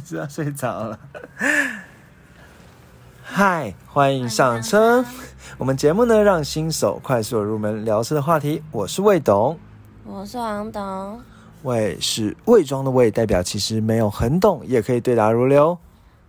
知道睡着了。嗨，欢迎上车。我们节目呢，让新手快速入门聊车的话题。我是魏董，我是王董。魏是魏装的魏，代表其实没有很懂，也可以对答如流。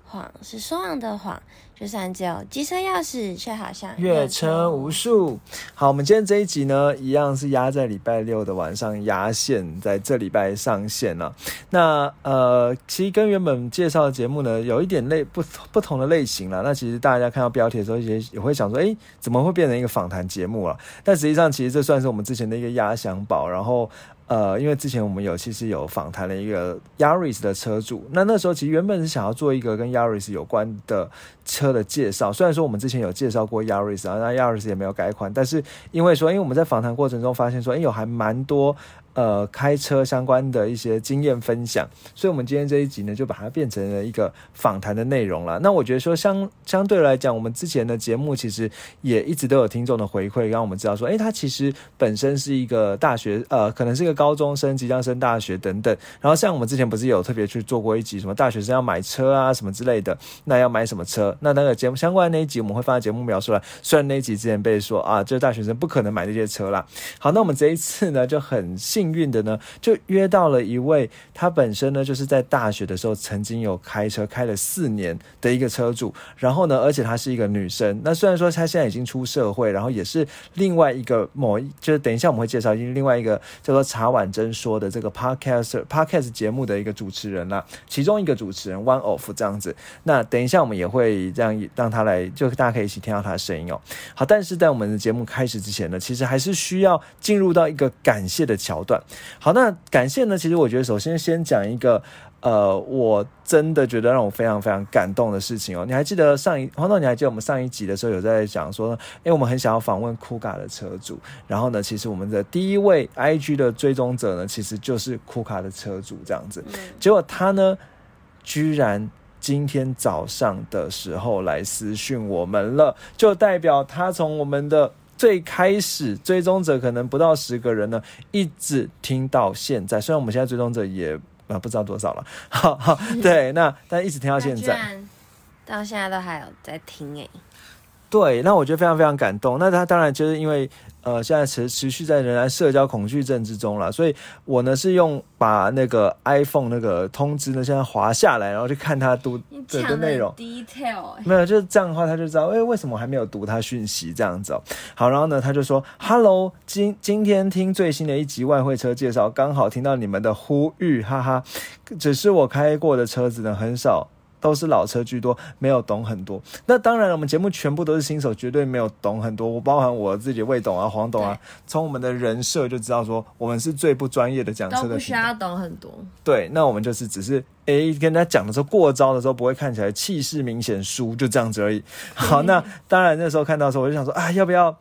谎是说谎的谎，就算只有机车钥匙，却好像越车无数。好，我们今天这一集呢，一样是压在礼拜六的晚上压线，在这礼拜上线了。那呃，其实跟原本介绍的节目呢，有一点类不不同的类型了。那其实大家看到标题的时候，也也会想说，哎，怎么会变成一个访谈节目了？但实际上，其实这算是我们之前的一个压箱宝。然后。呃，因为之前我们有其实有访谈了一个 Yaris 的车主，那那时候其实原本是想要做一个跟 Yaris 有关的车的介绍，虽然说我们之前有介绍过 Yaris 啊，那 Yaris 也没有改款，但是因为说，因为我们在访谈过程中发现说，哎，有还蛮多。呃，开车相关的一些经验分享，所以我们今天这一集呢，就把它变成了一个访谈的内容了。那我觉得说相相对来讲，我们之前的节目其实也一直都有听众的回馈，让我们知道说，诶，他其实本身是一个大学，呃，可能是一个高中生，即将升大学等等。然后像我们之前不是有特别去做过一集，什么大学生要买车啊，什么之类的，那要买什么车？那那个节目相关的那一集，我们会放在节目描述了。虽然那一集之前被说啊，这大学生不可能买这些车啦。好，那我们这一次呢，就很幸。幸运的呢，就约到了一位，他本身呢就是在大学的时候曾经有开车开了四年的一个车主，然后呢，而且她是一个女生。那虽然说她现在已经出社会，然后也是另外一个某，就是等一下我们会介绍，因为另外一个叫做茶婉珍说的这个 podcast podcast 节目的一个主持人啦，其中一个主持人 one of 这样子。那等一下我们也会这样让他来，就大家可以一起听到他的声音哦。好，但是在我们的节目开始之前呢，其实还是需要进入到一个感谢的桥段。好，那感谢呢？其实我觉得，首先先讲一个，呃，我真的觉得让我非常非常感动的事情哦。你还记得上一黄总？你还记得我们上一集的时候有在讲说，哎，我们很想要访问酷卡的车主。然后呢，其实我们的第一位 IG 的追踪者呢，其实就是酷卡的车主这样子。结果他呢，居然今天早上的时候来私讯我们了，就代表他从我们的。最开始追踪者可能不到十个人呢，一直听到现在。虽然我们现在追踪者也啊不知道多少了，好好对，那但一直听到现在，到现在都还有在听哎。对，那我觉得非常非常感动。那他当然就是因为。呃，现在持持续在仍然社交恐惧症之中了，所以我呢是用把那个 iPhone 那个通知呢，现在滑下来，然后去看他读的内容。detail 没有，就是这样的话，他就知道，哎，为什么我还没有读他讯息这样子哦。好，然后呢，他就说，Hello，今今天听最新的一集外汇车介绍，刚好听到你们的呼吁，哈哈。只是我开过的车子呢，很少。都是老车居多，没有懂很多。那当然了，我们节目全部都是新手，绝对没有懂很多。我包含我自己未懂啊，黄董啊，从我们的人设就知道说，我们是最不专业的讲车的。不需要懂很多。对，那我们就是只是诶，跟他讲的时候过招的时候，不会看起来气势明显输，就这样子而已。好，那当然那时候看到的时候，我就想说啊，要不要？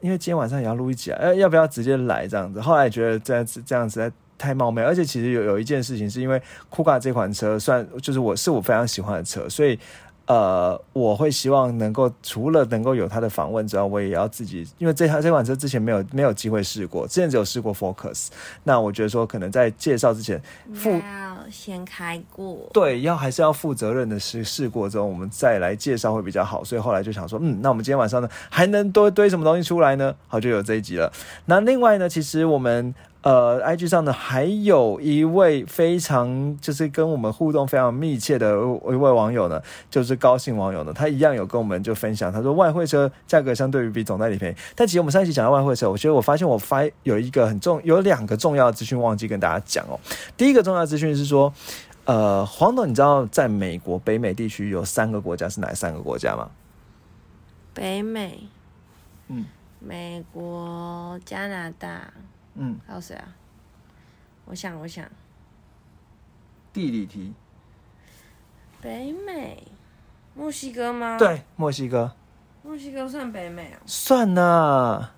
因为今天晚上也要录一集啊，要不要直接来这样子？后来觉得这样子这样子。太冒昧，而且其实有有一件事情，是因为酷卡这款车算就是我是我非常喜欢的车，所以。呃，我会希望能够除了能够有他的访问之外，我也要自己，因为这台这款车之前没有没有机会试过，之前只有试过 Focus。那我觉得说，可能在介绍之前，要先开过，对，要还是要负责任的试试过之后，我们再来介绍会比较好。所以后来就想说，嗯，那我们今天晚上呢，还能多堆什么东西出来呢？好，就有这一集了。那另外呢，其实我们呃，IG 上呢，还有一位非常就是跟我们互动非常密切的一位网友呢，就是。高兴网友呢，他一样有跟我们就分享，他说外汇车价格相对于比总代理便宜。但其实我们上一期讲到外汇车，我觉得我发现我发有一个很重，有两个重要的资讯忘记跟大家讲哦。第一个重要资讯是说，呃，黄董，你知道在美国北美地区有三个国家是哪三个国家吗？北美，嗯，美国、加拿大，嗯，还有谁啊？我想，我想，地理题，北美。墨西哥吗？对，墨西哥。墨西哥算北美啊？算呢。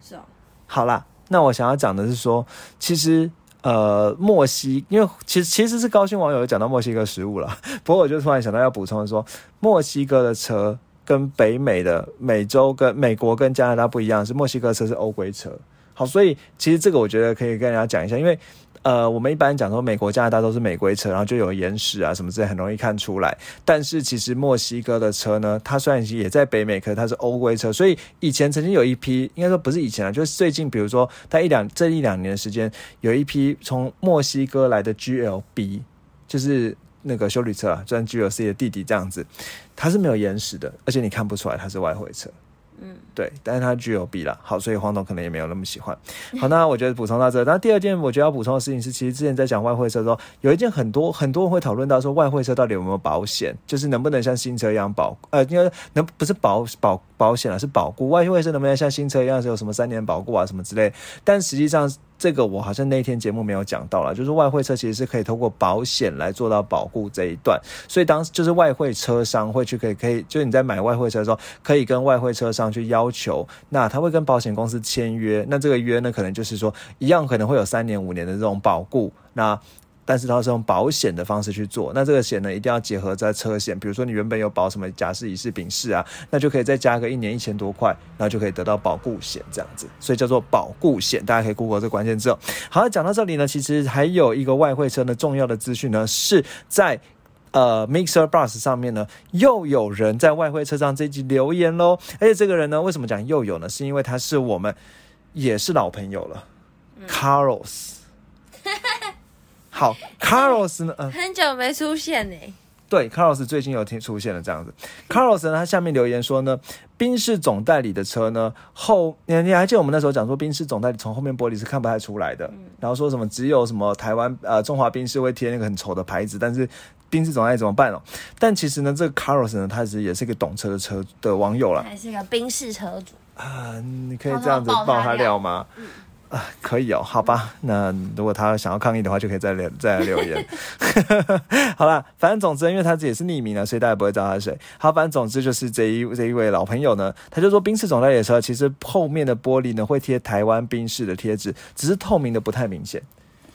是哦。好啦，那我想要讲的是说，其实呃，墨西，因为其实其实是高兴网友讲到墨西哥食物了，不过我就突然想到要补充说，墨西哥的车跟北美的美洲跟美国跟加拿大不一样，是墨西哥车是欧规车。好，所以其实这个我觉得可以跟大家讲一下，因为呃，我们一般讲说美国、加拿大都是美规车，然后就有延时啊什么之类，很容易看出来。但是其实墨西哥的车呢，它虽然也在北美，可是它是欧规车，所以以前曾经有一批，应该说不是以前啊，就是最近，比如说在一两这一两年的时间，有一批从墨西哥来的 GLB，就是那个修理车啊，就像 GLC 的弟弟这样子，它是没有延时的，而且你看不出来它是外汇车。嗯，对，但是它具有弊了，好，所以黄总可能也没有那么喜欢。好，那我觉得补充到这。那第二件我觉得要补充的事情是，其实之前在讲外汇车的时候，有一件很多很多人会讨论到说，外汇车到底有没有保险，就是能不能像新车一样保，呃，应该能不是保保保险了，是保固。外汇车能不能像新车一样是有什么三年保固啊什么之类？但实际上。这个我好像那天节目没有讲到了，就是外汇车其实是可以通过保险来做到保护这一段，所以当就是外汇车商会去可以可以，就是你在买外汇车的时候，可以跟外汇车商去要求，那他会跟保险公司签约，那这个约呢，可能就是说一样可能会有三年五年的这种保固，那。但是它是用保险的方式去做，那这个险呢一定要结合在车险，比如说你原本有保什么甲式、乙式、丙式啊，那就可以再加个一年一千多块，然后就可以得到保固险这样子，所以叫做保固险，大家可以 Google 这个关键字。好，讲到这里呢，其实还有一个外汇车的重要的资讯呢，是在呃 Mixer Bus 上面呢，又有人在外汇车上这集留言喽，而且这个人呢，为什么讲又有呢？是因为他是我们也是老朋友了，Carlos。好，Carlos 呢？嗯，很久没出现呢。对，Carlos 最近有听出现了这样子。Carlos 呢，他下面留言说呢，宾士总代理的车呢，后你你还记得我们那时候讲说，宾士总代理从后面玻璃是看不太出来的，然后说什么只有什么台湾呃中华宾士会贴那个很丑的牌子，但是宾士总代理怎么办哦？但其实呢，这个 Carlos 呢，他其实也是一个懂车的车的网友了，还是个宾士车主啊？你可以这样子爆他料吗？啊，可以哦，好吧，那如果他想要抗议的话，就可以再留再来留言。好了，反正总之，因为他自己是匿名的，所以大家不会知道他是谁。好，反正总之就是这一这一位老朋友呢，他就说，宾士总代理车其实后面的玻璃呢会贴台湾冰室的贴纸，只是透明的不太明显。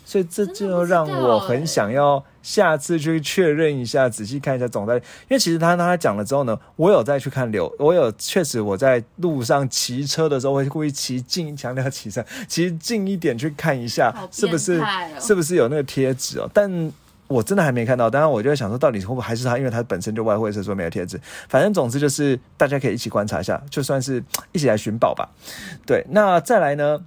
所以这就让我很想要下次去确认一下，仔细看一下总代理。因为其实他他讲了之后呢，我有再去看留，我有确实我在路上骑车的时候会故意骑近，强调骑车骑近一点去看一下，是不是是不是有那个贴纸哦？但我真的还没看到。当然，我就在想说，到底会不会还是他？因为他本身就外汇，所以说没有贴纸。反正总之就是大家可以一起观察一下，就算是一起来寻宝吧。对，那再来呢？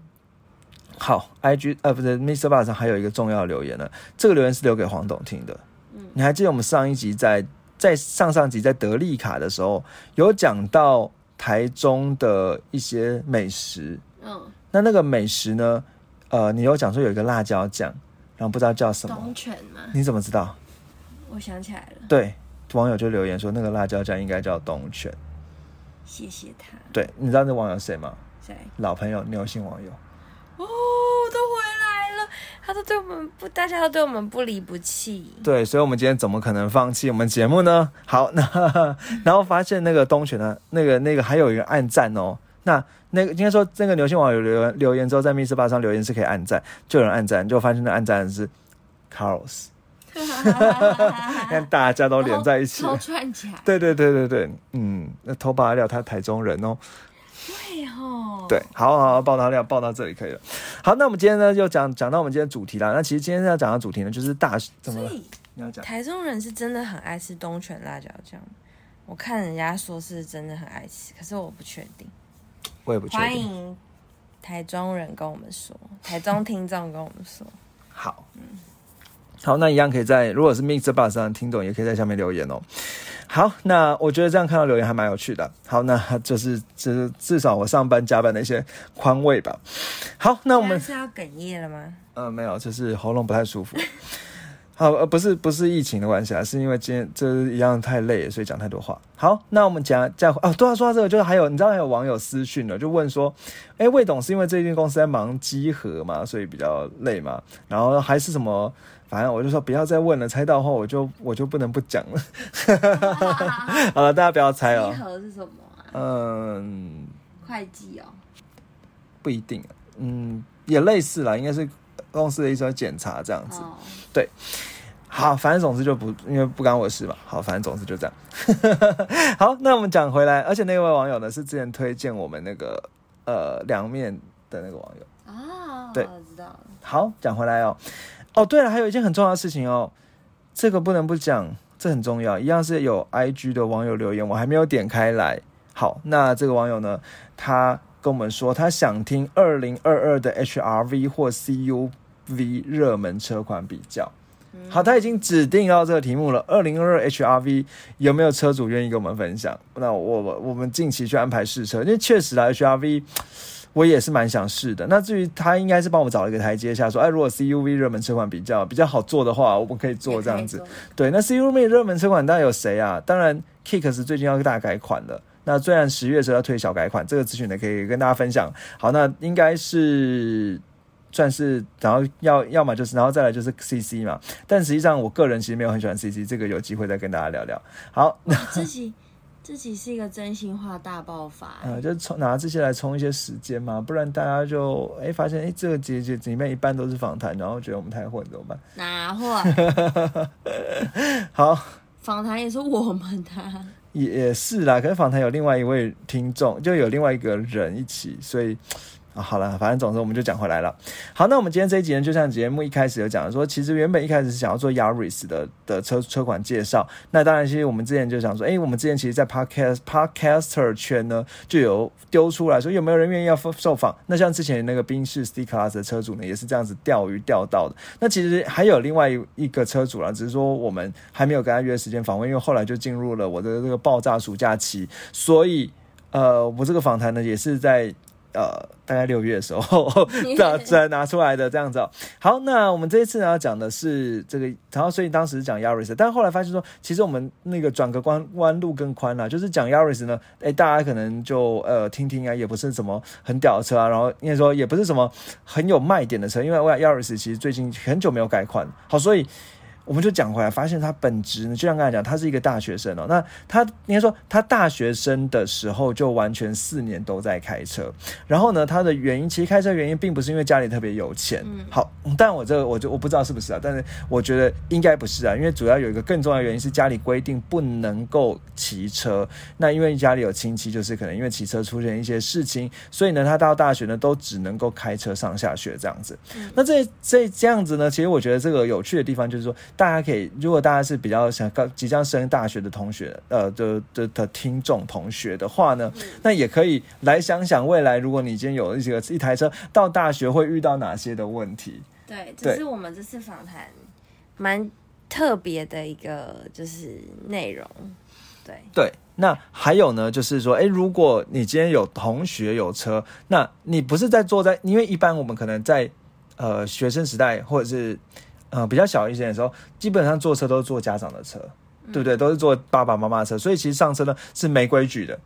好，I G 呃不是 Mr. Bar 上还有一个重要留言呢，这个留言是留给黄董听的。嗯，你还记得我们上一集在在上上集在德利卡的时候有讲到台中的一些美食。嗯，那那个美食呢？呃，你有讲说有一个辣椒酱，然后不知道叫什么。东泉吗？你怎么知道？我想起来了。对，网友就留言说那个辣椒酱应该叫东泉。谢谢他。对，你知道那网友谁吗？谁？老朋友，牛姓网友。哦，都回来了，他都对我们不，大家都对我们不离不弃。对，所以，我们今天怎么可能放弃我们节目呢？好，那 然后发现那个东泉呢，那个那个还有一个暗赞哦。那那个应该说，那个牛星网友留言留言之后，在密室吧上留言是可以暗赞，就有人暗赞，就发现那暗赞是 Carlos，看大家都连在一起，都串起来。对对对对对，嗯，那偷爆料他台中人哦。对哦，对，好好报道料报到这里可以了。好，那我们今天呢就讲讲到我们今天主题啦。那其实今天要讲的主题呢就是大怎么？你要讲台中人是真的很爱吃东泉辣椒酱，我看人家说是真的很爱吃，可是我不确定。我也不确定。欢迎台中人跟我们说，台中听众跟我们说。好，嗯，好，那一样可以在如果是 Mix Bus 上听懂，也可以在下面留言哦。好，那我觉得这样看到留言还蛮有趣的。好，那就是至至少我上班加班的一些宽慰吧。好，那我们是要哽咽了吗？呃，没有，就是喉咙不太舒服。好，呃，不是不是疫情的关系啊，是因为今天这一样太累，所以讲太多话。好，那我们讲讲哦，对啊说到这个，就是还有你知道还有网友私讯了，就问说，哎，魏董是因为最近公司在忙集合嘛，所以比较累嘛？然后还是什么？反正我就说不要再问了，猜到后我就我就不能不讲了。好了，大家不要猜哦。集合是什么啊？嗯，会计哦。不一定，嗯，也类似啦，应该是公司的一些检查这样子。对，好，反正总之就不因为不干我事嘛。好，反正总之就这样。好，那我们讲回来，而且那位网友呢是之前推荐我们那个呃凉面的那个网友啊。对，知道了。好，讲回来哦。哦，对了，还有一件很重要的事情哦，这个不能不讲，这很重要。一样是有 IG 的网友留言，我还没有点开来。好，那这个网友呢，他跟我们说，他想听二零二二的 HRV 或 CUV 热门车款比较。好，他已经指定到这个题目了。二零二二 HRV 有没有车主愿意跟我们分享？那我我我们近期去安排试车，因为确实啊，HRV 我也是蛮想试的。那至于他应该是帮我找了一个台阶下，说，哎，如果 CUV 热门车款比较比较好做的话，我们可以做这样子。对，那 CUV 热门车款当然有谁啊？当然 Kicks 最近要大改款了。那虽然十月时候要推小改款，这个资讯呢可以跟大家分享。好，那应该是。算是，然后要要么就是，然后再来就是 C C 嘛。但实际上，我个人其实没有很喜欢 C C，这个有机会再跟大家聊聊。好，自己自己是一个真心话大爆发，嗯，就充拿这些来充一些时间嘛，不然大家就哎发现哎这个节节里面一半都是访谈，然后觉得我们太混怎么办？拿货？好，访谈也是我们的，也也是啦。可是访谈有另外一位听众，就有另外一个人一起，所以。啊，好了，反正总之我们就讲回来了。好，那我们今天这一集呢，就像节目一开始有讲说，其实原本一开始是想要做 Yaris 的的车车款介绍。那当然，其实我们之前就想说，哎，我们之前其实，在 Podcast Podcaster 圈呢，就有丢出来说，有没有人愿意要受访？那像之前那个宾士 C Class 的车主呢，也是这样子钓鱼钓到的。那其实还有另外一个车主啦，只是说我们还没有跟他约时间访问，因为后来就进入了我的这个爆炸暑假期，所以呃，我这个访谈呢，也是在。呃，大概六月的时候，这 这拿出来的这样子。好，那我们这一次呢要讲的是这个，然后所以当时讲 Yaris，但后来发现说，其实我们那个转个弯弯路更宽了，就是讲 Yaris 呢，哎，大家可能就呃听听啊，也不是什么很屌的车啊，然后应该说也不是什么很有卖点的车，因为 Yaris 其实最近很久没有改款，好，所以。我们就讲回来，发现他本质呢，就像刚才讲，他是一个大学生哦。那他应该说，他大学生的时候就完全四年都在开车。然后呢，他的原因其实开车原因并不是因为家里特别有钱。嗯好，但我这个我就我不知道是不是啊，但是我觉得应该不是啊，因为主要有一个更重要的原因是家里规定不能够骑车。那因为家里有亲戚，就是可能因为骑车出现一些事情，所以呢，他到大学呢都只能够开车上下学这样子。嗯那这这这样子呢，其实我觉得这个有趣的地方就是说。大家可以，如果大家是比较想刚即将升大学的同学，呃的的的听众同学的话呢，那也可以来想想未来，如果你今天有一个一台车到大学会遇到哪些的问题。对，这是我们这次访谈蛮特别的一个就是内容。对对，那还有呢，就是说，哎，如果你今天有同学有车，那你不是在坐在，因为一般我们可能在呃学生时代或者是。呃，比较小一些的时候，基本上坐车都是坐家长的车，对不对？都是坐爸爸妈妈的车，所以其实上车呢是没规矩的，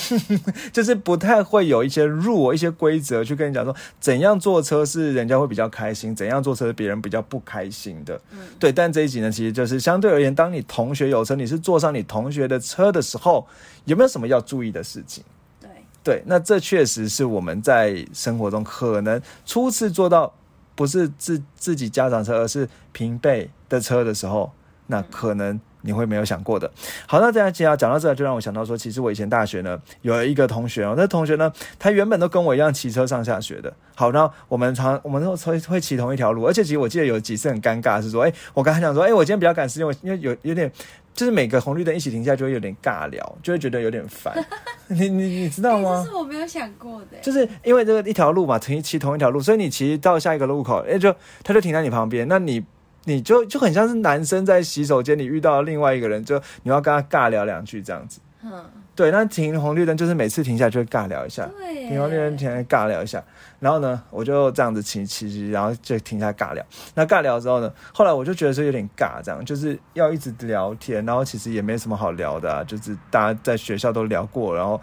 就是不太会有一些 rule 一些规则去跟你讲说怎样坐车是人家会比较开心，怎样坐车是别人比较不开心的。嗯，对。但这一集呢，其实就是相对而言，当你同学有车，你是坐上你同学的车的时候，有没有什么要注意的事情？对，对。那这确实是我们在生活中可能初次做到。不是自自己家长车，而是平辈的车的时候，那可能你会没有想过的。好，那这样其实讲到这，就让我想到说，其实我以前大学呢有一个同学哦，那同学呢，他原本都跟我一样骑车上下学的。好，那我们常我们都会会骑同一条路，而且其实我记得有几次很尴尬，是说，哎，我刚才讲说，哎，我今天比较赶时间，我因为有有点。就是每个红绿灯一起停下，就会有点尬聊，就会觉得有点烦。你你你知道吗？这是我没有想过的。就是因为这个一条路嘛，停骑同一条路，所以你骑到下一个路口，哎，就他就停在你旁边，那你你就就很像是男生在洗手间里遇到另外一个人，就你要跟他尬聊两句这样子。嗯。对，那停红绿灯就是每次停下就会尬聊一下，停红绿灯停尬聊一下，然后呢，我就这样子骑骑，然后就停下尬聊。那尬聊之后呢，后来我就觉得说有点尬，这样就是要一直聊天，然后其实也没什么好聊的，就是大家在学校都聊过，然后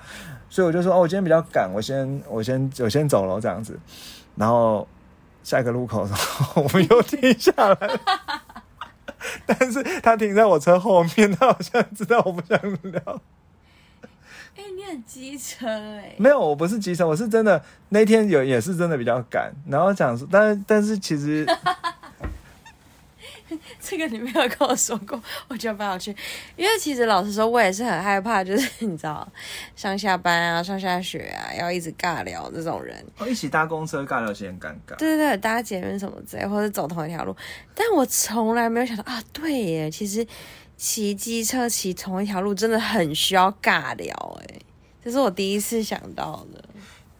所以我就说哦，我今天比较赶，我先我先我先走了这样子。然后下一个路口的时候，我们又停下来，但是他停在我车后面，他好像知道我不想聊。哎，你很机车哎！没有，我不是机车，我是真的那天有也是真的比较赶，然后讲，但是但是其实 这个你没有跟我说过，我觉得蛮有趣。因为其实老实说，我也是很害怕，就是你知道，上下班啊、上下学啊，要一直尬聊这种人。哦，一起搭公车尬聊，其实很尴尬。对对对，搭捷运什么之类，或者走同一条路。但我从来没有想到啊，对耶，其实骑机车骑同一条路真的很需要尬聊，哎，这是我第一次想到的。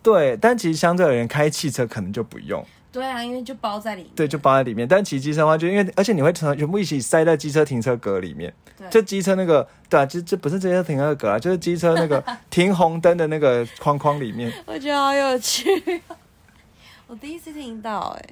对，但其实相对而言，开汽车可能就不用。对啊，因为就包在里面。对，就包在里面。但骑机车的话，就因为而且你会全全部一起塞在机车停车格里面。就机车那个，对啊，就这不是机车停车格啊，就是机车那个 停红灯的那个框框里面。我觉得好有趣，我第一次听到哎。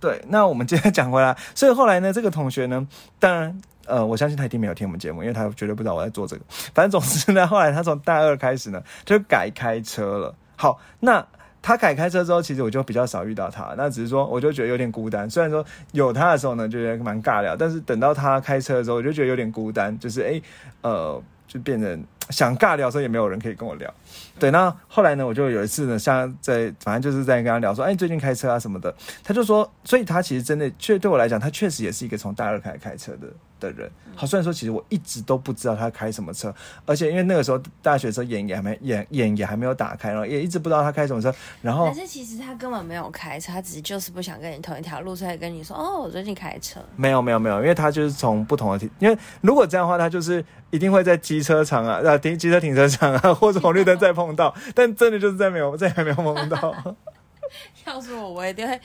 对，那我们接着讲回来。所以后来呢，这个同学呢，当然，呃，我相信他一定没有听我们节目，因为他绝对不知道我在做这个。反正总之呢，后来他从大二开始呢，就改开车了。好，那。他改开车之后，其实我就比较少遇到他。那只是说，我就觉得有点孤单。虽然说有他的时候呢，就觉得蛮尬聊，但是等到他开车的时候，我就觉得有点孤单。就是哎，呃，就变成想尬聊的时候，也没有人可以跟我聊。对，那后来呢，我就有一次呢，像在反正就是在跟他聊说，哎，最近开车啊什么的。他就说，所以他其实真的，确对我来讲，他确实也是一个从大二开始开车的。的人，好，虽然说其实我一直都不知道他开什么车，而且因为那个时候大学时候眼也还没眼眼也还没有打开，然后也一直不知道他开什么车。然后，但是其实他根本没有开车，他只是就是不想跟你同一条路，所以跟你说哦，我最近开车。没有没有没有，因为他就是从不同的，因为如果这样的话，他就是一定会在机车场啊，啊停机车停车场啊，或者红绿灯在碰到，但真的就是在没有再也没有碰到。要是我，我一定会。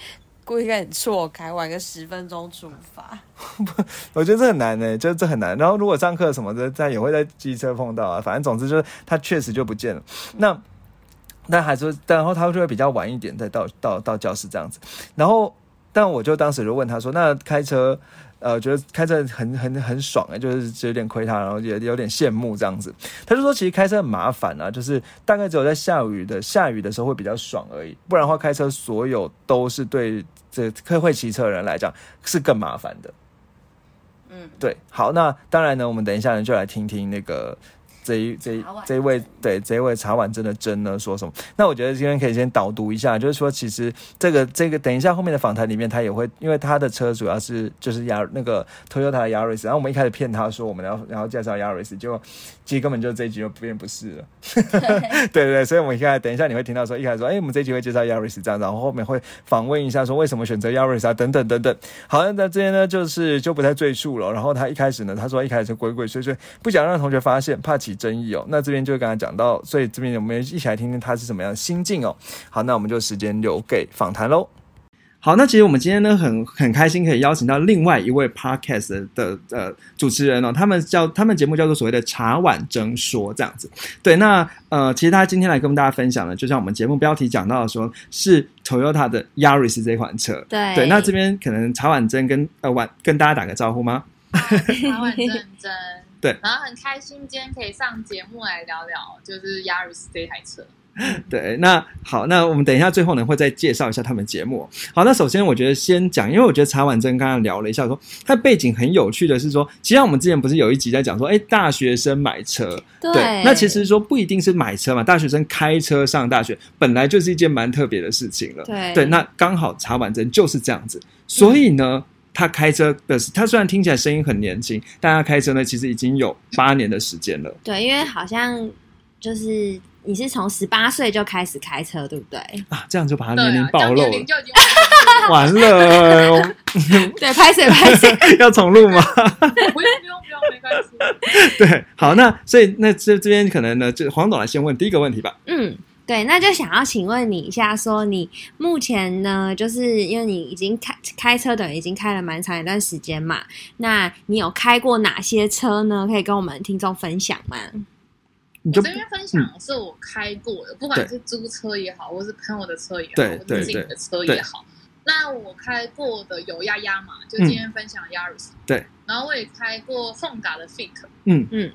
故意跟你错开，晚个十分钟出发。我觉得这很难呢，就这很难。然后如果上课什么的，在也会在机车碰到啊。反正总之就是他确实就不见了。那那还是，然后他就会比较晚一点再到到到教室这样子。然后，但我就当时就问他说：“那开车？”呃，觉得开车很很很爽哎，就是有点亏他，然后也有点羡慕这样子。他就说，其实开车很麻烦啊，就是大概只有在下雨的下雨的时候会比较爽而已，不然的话开车所有都是对这会会骑车的人来讲是更麻烦的。嗯，对。好，那当然呢，我们等一下呢就来听听那个。这一这这一位对这一位茶碗真的真呢说什么？那我觉得今天可以先导读一下，就是说其实这个这个等一下后面的访谈里面他也会，因为他的车主要是就是雅那个 Toyota 的 Yaris，然后我们一开始骗他说我们要然后介绍 Yaris，结果其实根本就这一集就不变不是了。对 对对，所以我们现在等一下你会听到说一开始说哎我们这一集会介绍 Yaris 这样，然后后面会访问一下说为什么选择 Yaris 啊等等等等。好，那这边呢就是就不太赘述了。然后他一开始呢他说一开始鬼鬼祟祟，不想让同学发现，怕起。争议哦，那这边就刚才讲到，所以这边我们一起来听听他是什么样的心境哦。好，那我们就时间留给访谈喽。好，那其实我们今天呢很很开心可以邀请到另外一位 podcast 的呃主持人哦，他们叫他们节目叫做所谓的茶碗蒸说这样子。对，那呃其实他今天来跟大家分享的，就像我们节目标题讲到的说，是 Toyota 的 Yaris 这款车。对对，那这边可能茶碗蒸跟呃碗跟大家打个招呼吗？茶碗蒸蒸。对，然后很开心今天可以上节目来聊聊，就是 Yaris 这台车。对，那好，那我们等一下最后呢会再介绍一下他们节目。好，那首先我觉得先讲，因为我觉得查婉珍刚刚聊了一下，说他背景很有趣的是说，其实我们之前不是有一集在讲说，哎，大学生买车，对，那其实说不一定是买车嘛，大学生开车上大学本来就是一件蛮特别的事情了。对，对，那刚好查婉珍就是这样子，所以呢。他开车的，他虽然听起来声音很年轻，但他开车呢，其实已经有八年的时间了。对，因为好像就是你是从十八岁就开始开车，对不对？啊，这样就把他年龄暴露了，完了。对，拍谁拍谁，要重录吗？不用不用不用，没关系。对，好，那所以那这这边可能呢，就黄总来先问第一个问题吧。嗯。对，那就想要请问你一下，说你目前呢，就是因为你已经开开车的，已经开了蛮长一段时间嘛，那你有开过哪些车呢？可以跟我们听众分享吗？我这边分享是我开过的，不管是租车也好，或是朋友的车也好，或者自己的车也好。那我开过的有丫丫嘛，就今天分享 Yaris，对，然后我也开过凤嘎的 Fit，嗯嗯，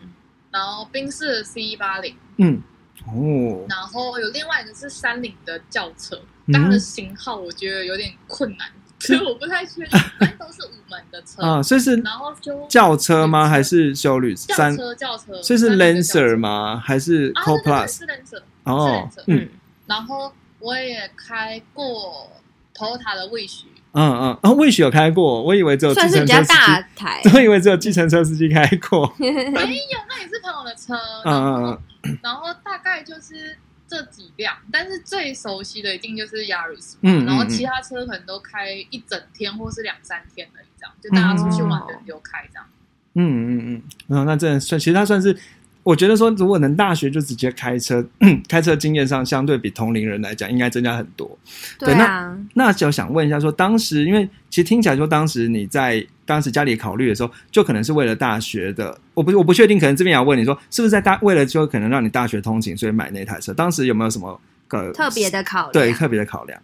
然后宾士的 C 一八零，嗯。哦，然后有另外一个是三菱的轿车，但它的型号我觉得有点困难，所以我不太确定。反正都是五门的车 啊，所以是然后就轿车吗？还是修旅轿车？轿车，所以是 Lancer 吗？还是 Co Plus？是 Lancer 哦，嗯。然后我也开过 Toyota 的 Wish。嗯嗯，然后 Wish 有开过，我以为只有计程车司机，大台，我以为只有计程车司机开过。没有，那也是朋友的车。嗯嗯嗯。然后大概就是这几辆，但是最熟悉的一定就是 Yaris。嗯。然后其他车可能都开一整天或是两三天而已，这样就大家出去玩的人就开这样。嗯嗯嗯，然后那真的算，其实它算是。我觉得说，如果能大学就直接开车，开车经验上相对比同龄人来讲，应该增加很多。对啊，那就想问一下，说当时，因为其实听起来说，当时你在当时家里考虑的时候，就可能是为了大学的，我不我不确定，可能这边要问你说，是不是在大为了就可能让你大学通勤，所以买那台车？当时有没有什么个特别的考量？对，特别的考量。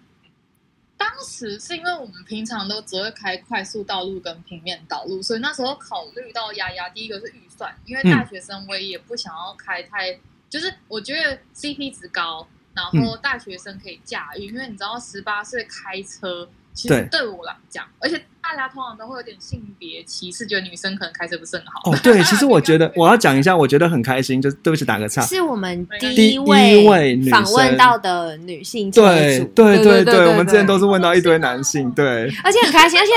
当时是因为我们平常都只会开快速道路跟平面道路，所以那时候考虑到丫丫，第一个是预算，因为大学生我也不想要开太，就是我觉得 CP 值高，然后大学生可以驾驭，因为你知道十八岁开车。其实对。我来讲，而且大家通常都会有点性别歧视，觉得女生可能开车不是很好。哦，对，其实我觉得我要讲一下，我觉得很开心，就对不起打个岔，是我们第一位访问到的女性车主，对对对，我们之前都是问到一堆男性，对，而且很开心，而且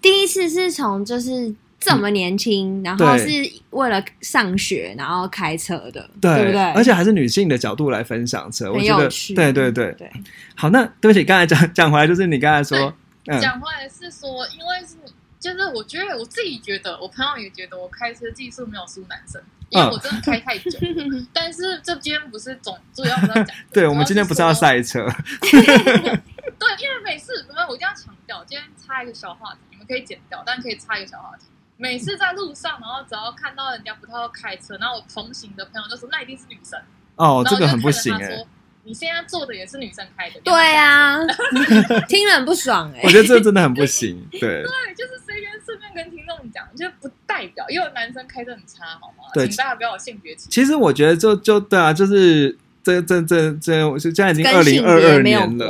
第一次是从就是这么年轻，然后是为了上学然后开车的，对不对？而且还是女性的角度来分享车，我觉得对对对对。好，那对不起，刚才讲 讲回来，就是你刚才说。讲回来是说，因为是就是我觉得我自己觉得，我朋友也觉得我开车技术没有输男生，因为我真的开太久。但是这今天不是总主要是要讲，对我们今天不是要赛车。对，因为每次我们我一定要强调，今天插一个小话题，你们可以剪掉，但可以插一个小话题。每次在路上，然后只要看到人家不太会开车，然后我同行的朋友就说那一定是女生。哦，这个很不行哎。你现在坐的也是女生开的，对啊，听了很不爽哎。我觉得这真的很不行，对。对，就是随便顺便跟听众讲，就不代表因为男生开的很差，好吗？对，请大家不要有性别歧视。其实我觉得就就对啊，就是。这这这这，我现在已经二零二二年了，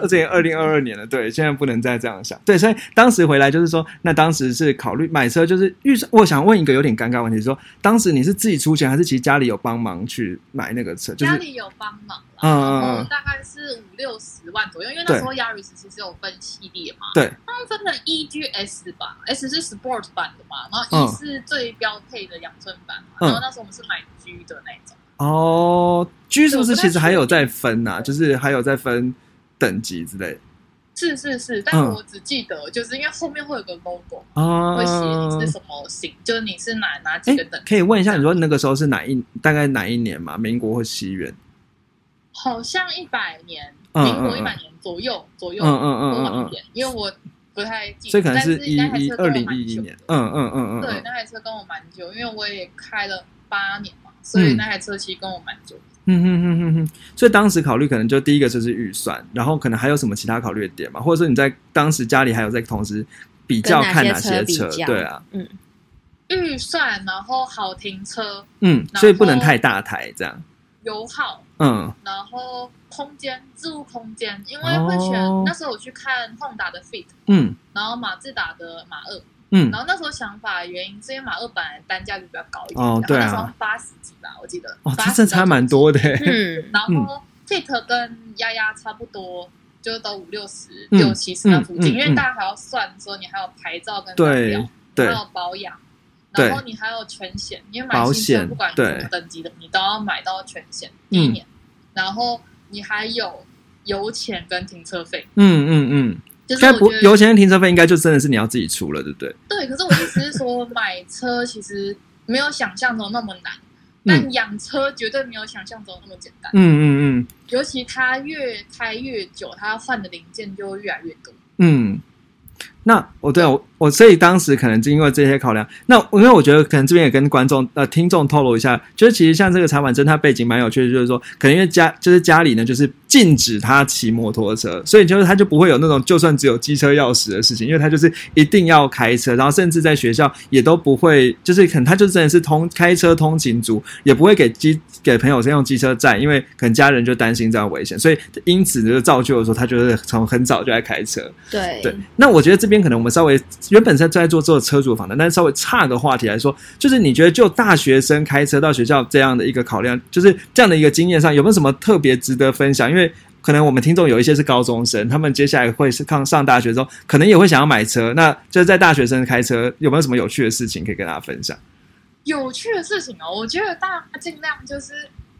而且二零二二年了，对，现在不能再这样想，对，所以当时回来就是说，那当时是考虑买车，就是预算。我想问一个有点尴尬问题，说当时你是自己出钱，还是其实家里有帮忙去买那个车？家里有帮忙，嗯，大概是五六十万左右，因为那时候 Yaris 其实有分系列嘛，对，他们分成 E G S 吧，S 是 Sport 版的嘛，然后 E 是最标配的养尊版嘛，然后那时候我们是买 G 的那种。哦居是不是其实还有在分呐？就是还有在分等级之类。是是是，但我只记得就是因为后面会有个 logo，会写你是什么型，就是你是哪哪几个等。可以问一下，你说那个时候是哪一大概哪一年嘛？民国或西元？好像一百年，民国一百年左右左右，嗯嗯嗯嗯嗯，因为我不太记，所以可能是一一二零一一年，嗯嗯嗯嗯，对，那台车跟我蛮久，因为我也开了八年。所以那台车其实跟我蛮久。嗯嗯嗯嗯嗯。所以当时考虑可能就第一个就是预算，然后可能还有什么其他考虑的点嘛？或者说你在当时家里还有在同时比较看哪些车？对啊，嗯，预算，然后好停车，嗯，所以不能太大台这样。油耗，嗯，然后空间置物空间，因为会选那时候我去看 Honda 的 Fit，嗯，然后马自达的马二。嗯，然后那时候想法原因是因为马二本来单价就比较高一点，哦，对啊，那时候八十几吧，我记得，哦，这差蛮多的，嗯，然后 Fit 跟丫丫差不多，就都五六十、六七十那附近，因为大家还要算说你还有牌照跟对对，还有保养，然后你还有全险，因为买新车不管什么等级的，你都要买到全险一年，然后你还有油钱跟停车费，嗯嗯嗯。该不油钱停车费应该就真的是你要自己出了，对不对？对，可是我意思是说，买车其实没有想象中那么难，但养车绝对没有想象中那么简单。嗯嗯嗯，尤其它越开越久，它换的零件就越来越多。嗯。那我对我我所以当时可能就因为这些考量，那因为我觉得可能这边也跟观众呃听众透露一下，就是其实像这个采访真，他背景蛮有趣的，就是说可能因为家就是家里呢就是禁止他骑摩托车，所以就是他就不会有那种就算只有机车钥匙的事情，因为他就是一定要开车，然后甚至在学校也都不会，就是可能他就真的是通开车通勤族，也不会给机给朋友先用机车载，因为可能家人就担心这样危险，所以因此就造就的时候，他就是从很早就在开车。对对，那我觉得这。边可能我们稍微原本在在做做车主访谈，但是稍微差个话题来说，就是你觉得就大学生开车到学校这样的一个考量，就是这样的一个经验上，有没有什么特别值得分享？因为可能我们听众有一些是高中生，他们接下来会是上上大学之后，可能也会想要买车。那就是在大学生开车，有没有什么有趣的事情可以跟大家分享？有趣的事情哦，我觉得大家尽量就是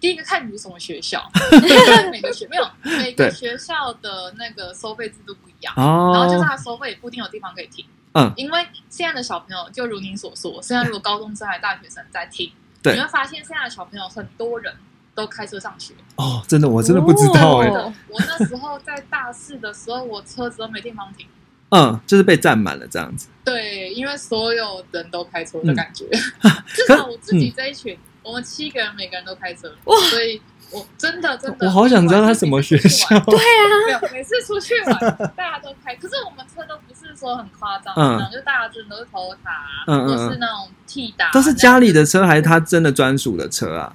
第一个看你是什么学校，每个学没有每个学校的那个收费制度不一样，哦，然后就是它收费也不一定有地方可以停。嗯，因为现在的小朋友就如您所说，现在如果高中生还是大学生在听，你会发现现在的小朋友很多人都开车上学。哦，真的，我真的不知道哎、哦，我那时候在大四的时候，我车子都没地方停。嗯，就是被占满了这样子。对，因为所有人都开车的感觉，至可少我自己这一群，我们七个人每个人都开车，哇。所以我真的真的，我好想知道他什么学校。对啊，没有，每次出去玩 大家都开，可是我们车都不是说很夸张，嗯。嗯，就大家真的都是头塔，嗯嗯嗯。或是那种 T 打，都是家里的车还是他真的专属的车啊？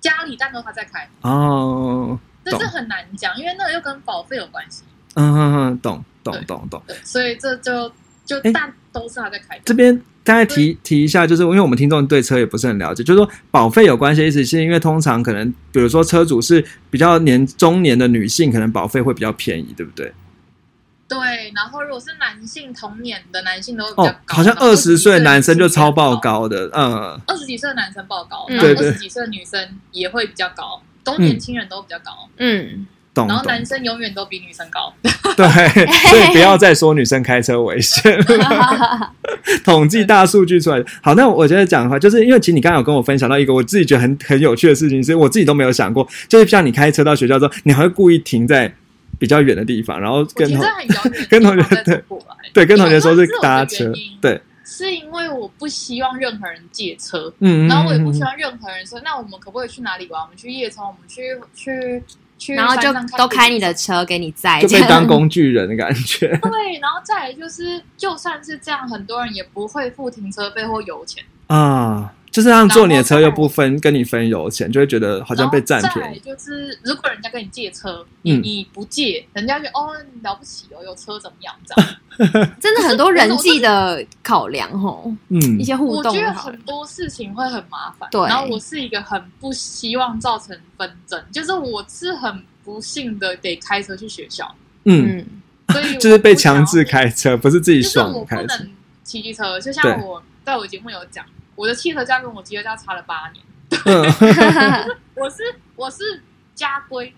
家里，但都他在开，哦，懂这是很难讲，因为那个又跟保费有关系，嗯哼哼，懂懂懂懂。所以这就就诶但都是他在开。这边大概提提一下，就是因为我们听众对车也不是很了解，就是说保费有关系的意思，是因为通常可能比如说车主是比较年中年的女性，可能保费会比较便宜，对不对？对，然后如果是男性同年的男性都会比较哦，高，好像二十岁男生就超20爆高的，嗯，二十几岁的男生爆高，嗯。然后对对。二十几岁的女生也会比较高，都年轻人都比较高，嗯，懂懂然后男，生永远都比女生高。对，所以不要再说女生开车危险了。统计大数据出来。好，那我觉得讲的话，就是因为其实你刚刚有跟我分享到一个我自己觉得很很有趣的事情，是我自己都没有想过，就是像你开车到学校之后，你还会故意停在比较远的地方，然后跟同 跟同学地方再走过来，对跟同学说是搭车对，是因为我不希望任何人借车，嗯，然后我也不嗯希望任何人说，那我们可不可以去哪里玩？我们去夜冲，我们去去去，然后就都开你的。车给你载，就被这样当工具人的感觉。对，然后再来就是，就算是这样，很多人也不会付停车费或油钱，啊，就是让坐你的车又不分跟你分油钱，就会觉得好像被占便宜。就是，如果人家跟你借车，你、嗯你不借，人家就哦你了不起哦，有车怎么样？这样，真的很多人际的考量哦，嗯一些互动我觉得很多事情会很麻烦。对然后我是一个很不希望造成纷争，就是我是很不幸的得开车去学校，嗯，嗯所以 就是被强制开车，不是自己就是爽我不开车。能骑机车，就像我在我节目有讲，我的汽车驾跟我机车驾差了八年，嗯。我是我是家规。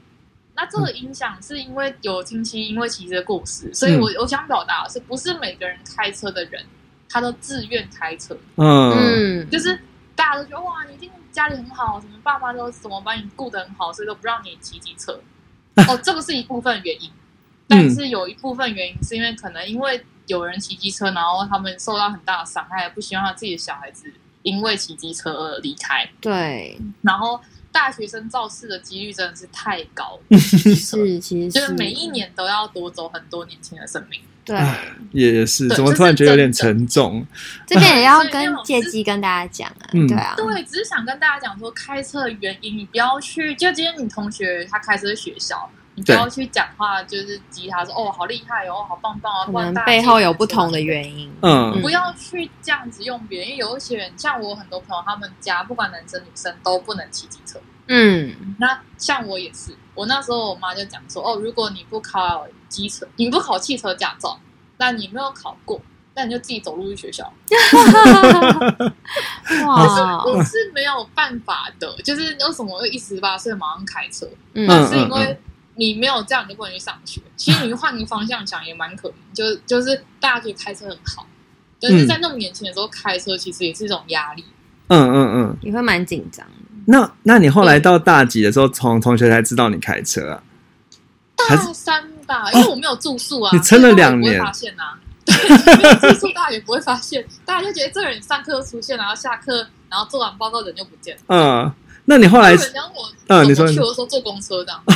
那这个影响是因为有亲戚因为骑车过世，所以我我想表达的是不是每个人开车的人他都自愿开车，嗯。嗯，就是大家都觉得哇，你一定家里很好，什么爸妈都怎么把你顾得很好，所以都不让你骑机车。哦，这个是一部分原因，但是有一部分原因是因为可能因为有人骑机车，然后他们受到很大的伤害，不希望他自己的小孩子因为骑机车而离开。对，然后大学生肇事的几率真的是太高了，是其实就是每一年都要夺走很多年轻的生命。对，也是，怎么突然觉得有点沉重？这边也要跟借机跟大家讲啊，嗯对啊，对，只是想跟大家讲说，开车的原因，你不要去，就今天你同学他开车去学校，你不要去讲话，就是激他说哦好厉害哦，好棒棒啊，可能背后有不同的。原因，嗯不要去这样子用别人，因为有一些人，像我很多朋友，他们家不管男生女生都不能骑机车。嗯，那像我也是，我那时候我妈就讲说，哦，如果你不考机车，你不考汽车驾照，那你没有考过，那你就自己走路去学校。哇，我是没有办法的，就是为什么会一十八岁马上开车？嗯嗯是因为你没有这样，你就不能去上学。其实你换个方向想也蛮可能，就就是大家觉得开车很好，但是在那么年轻的时候开车，其实也是一种压力。嗯嗯嗯。你会蛮紧张的，那那你后来到大几的时候，从同学才知道你开车啊？大三吧，因为我没有住宿啊，你撑了两年发现啊。对，没有住宿，大家也不会发现，大家就觉得这个人上课出现，然后下课，然后做完报告人就不见了。嗯，那你后来嗯你说我去，我就说坐公车这样，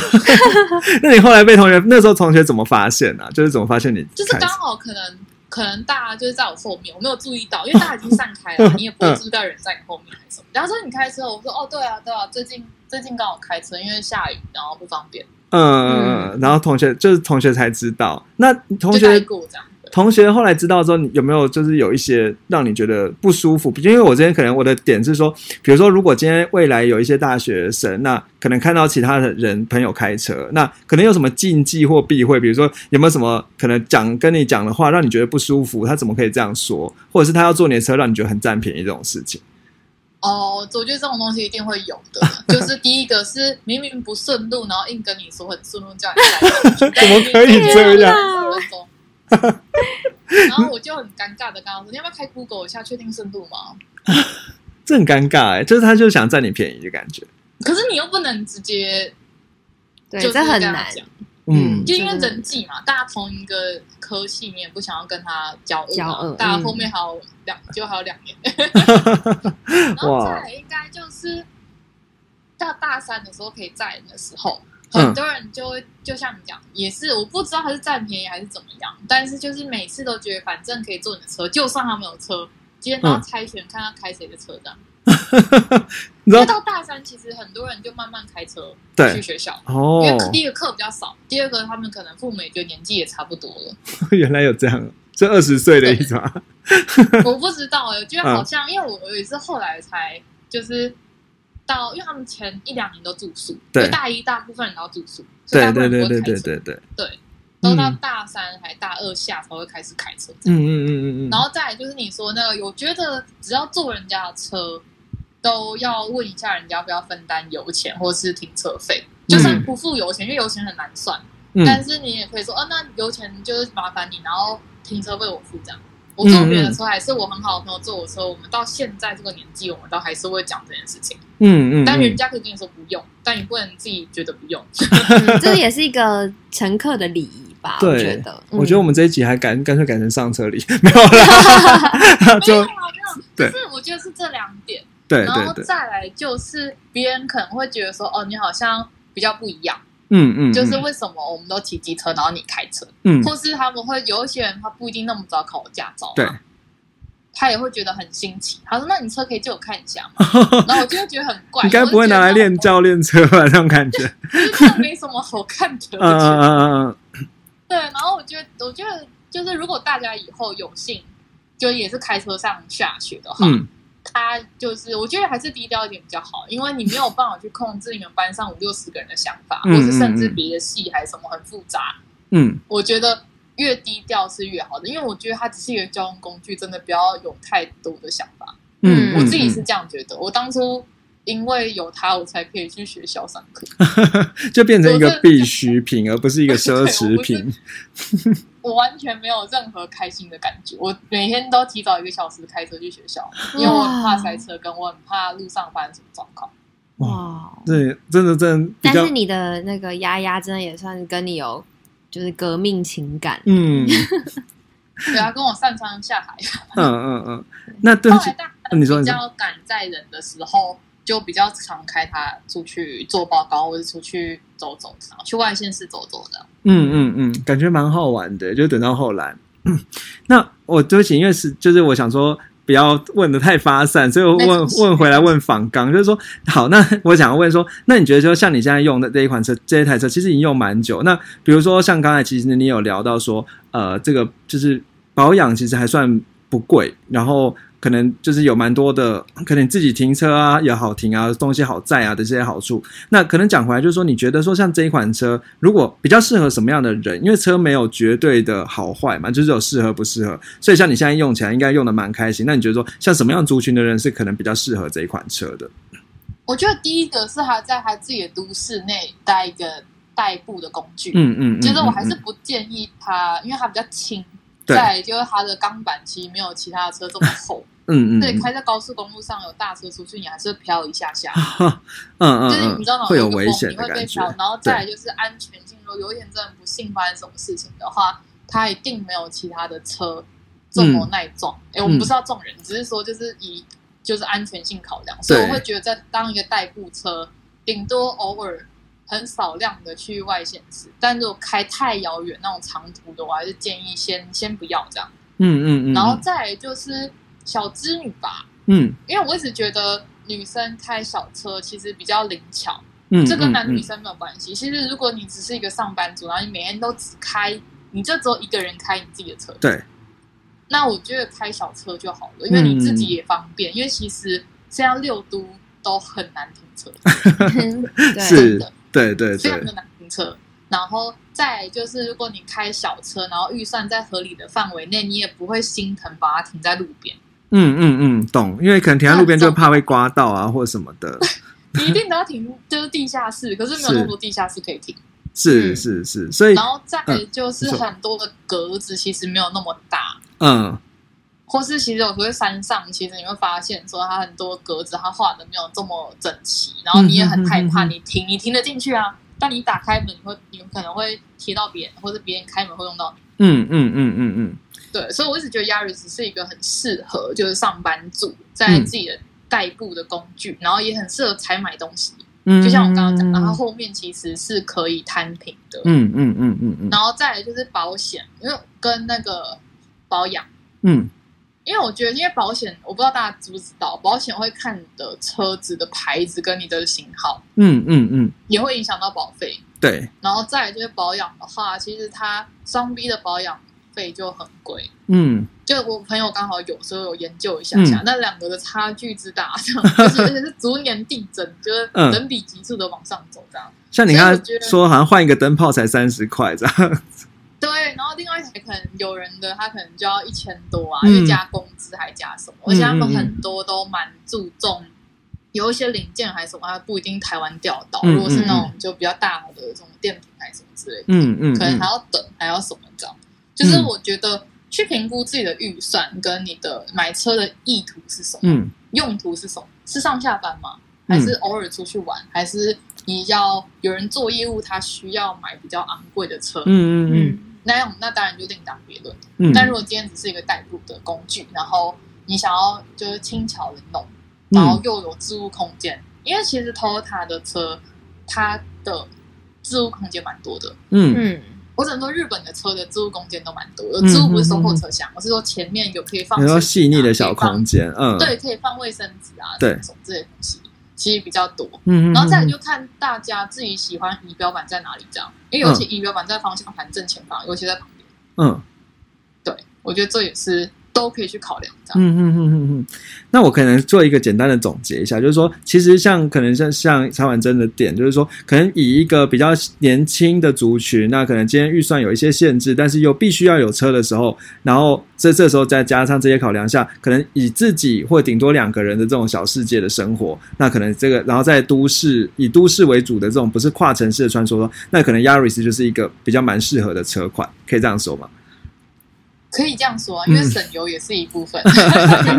那你后来被同学那时候同学怎么发现啊？就是怎么发现你就是刚？好可能可能大家就是在我后面，我没有注意到，因为大家已经散开了，你也不会注意到人在你后面还是什么。然后说你开车，我说哦对啊对啊，最近最近刚好开车，因为下雨，然后不方便，嗯，嗯嗯然后同学就是同学才知道。那同学过这样。对同学后来知道之后，你有没有就是有一些让你觉得不舒服？因为我今天可能我的点是说，比如说如果今天未来有一些大学生，那可能看到其他的人朋友开车，那可能有什么禁忌或避讳？比如说有没有什么可能讲跟你讲的话让你觉得不舒服？他怎么可以这样说？或者是他要坐你的车让你觉得很占便宜这种事情？哦，我觉得这种东西一定会有的。就是第一个是明明不顺路，然后硬跟你说很顺路，叫你开。怎么可以这样？然后我就很尴尬的跟他说：“你要不要开 Google 一下，确定深度吗？” 这很尴尬哎，就是他就想占你便宜的感觉。可是你又不能直接，对，这很难。嗯，就因为人际嘛，大家同一个科系，你也不想要跟他交恶，大家后面还有两，就还有两年。然后再来，应该就是到大三的时候可以载人的时候，很多人就会就像你讲，也是我不知道他是占便宜还是怎么样，但是就是每次都觉得反正可以坐你的车，就算他没有车，今天都要猜拳看他开谁的车这样。因为到大三，其实很多人就慢慢开车去学校，因为第一个课比较少，第二个他们可能父母也觉得年纪也差不多了。原来有这样，这二十岁的意思吗？我不知道哎，我觉得好像，因为我也是后来才就是到，因为他们前一两年都住宿，对，大一大部分人都住宿，对对对对对对对，对，都到大三还大二下才会开始开车。嗯嗯嗯嗯嗯，然后再来就是你说那个，我觉得只要坐人家的车。都要问一下人家要不要分担油钱或是停车费，就算不付油钱，因为油钱很难算。但是你也可以说，哦，那油钱就是麻烦你，然后停车费我付这样。我坐别人的车，还是我很好的朋友坐我车，我们到现在这个年纪，我们都还是会讲这件事情。嗯嗯。但人家可以跟你说不用，但你不能自己觉得不用。这也是一个乘客的礼仪吧？我觉得，我觉得我们这一集还干干脆改成上车礼，没有了。没有啊，没有。就是我觉得是这两点。对，然后再来就是别人可能会觉得说，哦，你好像比较不一样，嗯嗯，就是为什么我们都骑机车，然后你开车，嗯，或是他们会有一些人他不一定那么早考驾照，对，他也会觉得很新奇，他说，那你车可以借我看一下吗？然后我就会觉得很怪，你该不会拿来练教练车吧？这种感觉，就是没什么好看的，嗯嗯嗯嗯，对，然后我觉得，我觉得就是如果大家以后有幸，就也是开车上下学的话，嗯。他就是，我觉得还是低调一点比较好，因为你没有办法去控制你们班上五六十个人的想法，或是甚至别的系还是什么很复杂。嗯，我觉得越低调是越好的，因为我觉得它只是一个交通工具，真的不要有太多的想法。嗯，我自己是这样觉得。我当初因为有它，我才可以去学校上课，就变成一个必需品，而不是一个奢侈品。我完全没有任何开心的感觉。我每天都提早一个小时开车去学校，因为我很怕塞车，跟我很怕路上发生什么状况。哇，对，真的真的。但是你的那个丫丫真的也算是跟你有就是革命情感。嗯，对啊，跟我上山下海。嗯嗯嗯。那对，你说比较赶载人的时候。就比较常开它出去做报告，或者出去走走，去外县市走走的。嗯嗯嗯，感觉蛮好玩的。就等到后来，那我对不起，因为是就是我想说不要问的太发散，所以我问问回来问仿刚，就是说好，那我想要问说，那你觉得说像你现在用的这一款车，这一台车其实已经用蛮久。那比如说像刚才其实你有聊到说，呃，这个就是保养其实还算不贵，然后。可能就是有蛮多的，可能自己停车啊也好停啊，东西好载啊的这些好处。那可能讲回来，就是说，你觉得说像这一款车，如果比较适合什么样的人？因为车没有绝对的好坏嘛，就是有适合不适合。所以像你现在用起来，应该用的蛮开心。那你觉得说，像什么样族群的人是可能比较适合这一款车的？我觉得第一个是他在他自己的都市内带一个代步的工具。嗯嗯，就是我还是不建议他，因为他比较轻。在就是它的钢板其实没有其他的车这么厚，嗯嗯，对，开在高速公路上有大车出去，你还是飘一下下，嗯嗯，就是你知道吗？会有危险，你会被飘。然后再来就是安全性，如果有一天真的不幸发生什么事情的话，它一定没有其他的车这么耐撞。哎，我们不是要撞人，只是说就是以就是安全性考量，所以我会觉得在当一个代步车，顶多偶尔。很少量的去外县市，但如果开太遥远那种长途的，我还是建议先先不要这样。嗯嗯嗯。然后再就是小织女吧，嗯，因为我一直觉得女生开小车其实比较灵巧，嗯，这跟男女生没有关系。其实如果你只是一个上班族，然后你每天都只开你就只有一个人开你自己的车，对，那我觉得开小车就好了，因为你自己也方便。因为其实现在六都都很难停车，对，是，对对对非常的难停车。然后再就是，如果你开小车，然后预算在合理的范围内，你也不会心疼把它停在路边。嗯嗯嗯，懂，因为可能停在路边就怕被刮到啊，或者什么的。你一定都要停，就是地下室，可是没有那么多地下室可以停。是嗯是是，所以然后再就是很多的格子其实没有那么大，嗯或是其实有时候在山上，其实你会发现说它很多格子它画的没有这么整齐，然后你也很害怕嗯嗯嗯嗯你停，你停得进去啊，但你打开门你会你可能会贴到别人，或者别人开门会用到你。嗯嗯嗯嗯嗯，对，所以我一直觉得 Yaris 是一个很适合就是上班族在自己的代步的工具，然后也很适合采买东西。嗯，就像我刚刚讲的，它后面其实是可以摊平的。嗯嗯嗯嗯嗯然后再来就是保险，因为跟那个保养，嗯因为我觉得，因为保险，我不知道大家知不知道，保险会看你的车子的牌子跟你的型号，嗯嗯嗯，也会影响到保费。对，然后再来就是保养的话，其实它双 B 的保养费就很贵。嗯就我朋友刚好有，所以有研究一下下，嗯那两个的差距之大，而 且是逐年递增，就是嗯等比急速的往上走，这样。像你刚才说，好像换一个灯泡才三十块这样。对，然后另外一台可能有人的他可能就要一千多啊，嗯。因为加工资还加什么，而且他们很多都蛮注重，有一些零件还是什么，它不一定台湾调到，嗯如果是那嗯。种就比较大的这种电瓶还是什么之类的，嗯嗯嗯。可能还要等，还要什么这样。就是我觉得去评估自己的预算跟你的买车的意图是什么，嗯。用途是什么，是上下班吗？嗯。还是偶尔出去玩？还是你要有人做业务，他需要买比较昂贵的车？嗯嗯。嗯那样那当然就另当别论。嗯，但如果今天只是一个代步的工具，然后你想要就是轻巧的弄，嗯然后又有置物空间，因为其实 Toyota 的车它的置物空间蛮多的。嗯。嗯。我只能说日本的车的置物空间都蛮多的，嗯置物不是收货车厢，我是说前面有可以放你说细腻的小空间，间，嗯，对，可以放卫生纸啊，对。什么这些东西其实比较多。然后再就看大家自己喜欢仪表板在哪里，这样，因为有些仪表板在方向盘正前方，有些在旁边。嗯对，我觉得这也是都可以去考量这样。嗯嗯嗯嗯嗯，那我可能做一个简单的总结一下，就是说，其实像可能像像曹婉珍的点，就是说，可能以一个比较年轻的族群，那可能今天预算有一些限制，但是又必须要有车的时候，然后这这时候再加上这些考量下，可能以自己或顶多两个人的这种小世界的生活，那可能这个，然后在都市以都市为主的这种不是跨城市的穿梭，那可能 Yaris 就是一个比较蛮适合的车款，可以这样说吗？可以这样说啊，因为嗯省油也是一部分。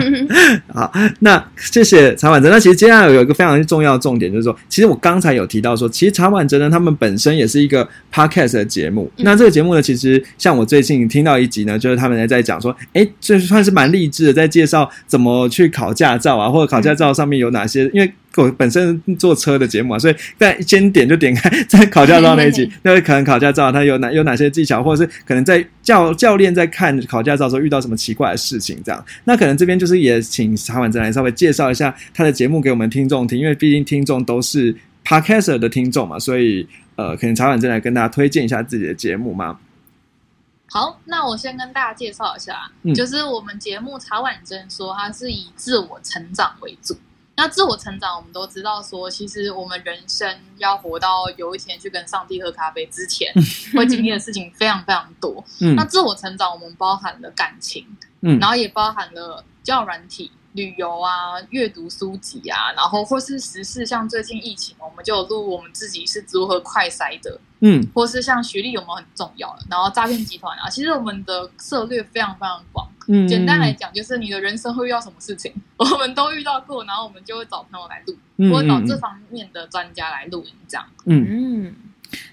好，那谢谢茶碗蒸。那其实接下来有一个非常重要的重点，就是说，其实我刚才有提到说，其实茶碗蒸呢，他们本身也是一个 podcast 的节目。嗯那这个节目呢，其实像我最近听到一集呢，就是他们在讲说，哎，这算是蛮励志的，在介绍怎么去考驾照啊，或者考驾照上面有哪些，因为。我本身坐车的节目啊，所以在先点就点开在考驾照那一集，那可能考驾照它有哪有哪些技巧，或者是可能在教教练在看考驾照的时候遇到什么奇怪的事情，这样。那可能这边就是也请茶婉珍来稍微介绍一下他的节目给我们听众听，因为毕竟听众都是 podcaster 的听众嘛，所以呃，可能茶婉珍来跟大家推荐一下自己的节目嘛。好，那我先跟大家介绍一下，嗯就是我们节目茶婉珍说它是以自我成长为主。那自我成长，我们都知道说，其实我们人生要活到有一天去跟上帝喝咖啡之前，会经历的事情非常非常多。嗯那自我成长，我们包含了感情，嗯然后也包含了教软体、旅游啊、阅读书籍啊，然后或是时事，像最近疫情，我们就有录我们自己是如何快筛的，嗯。或是像学历有没有很重要的，然后诈骗集团啊，其实我们的策略非常非常广。嗯，简单来讲，就是你的人生会遇到什么事情，我们都遇到过，然后我们就会找朋友来录，嗯，或者找嗯。这方面的专家来录影这样。嗯，嗯。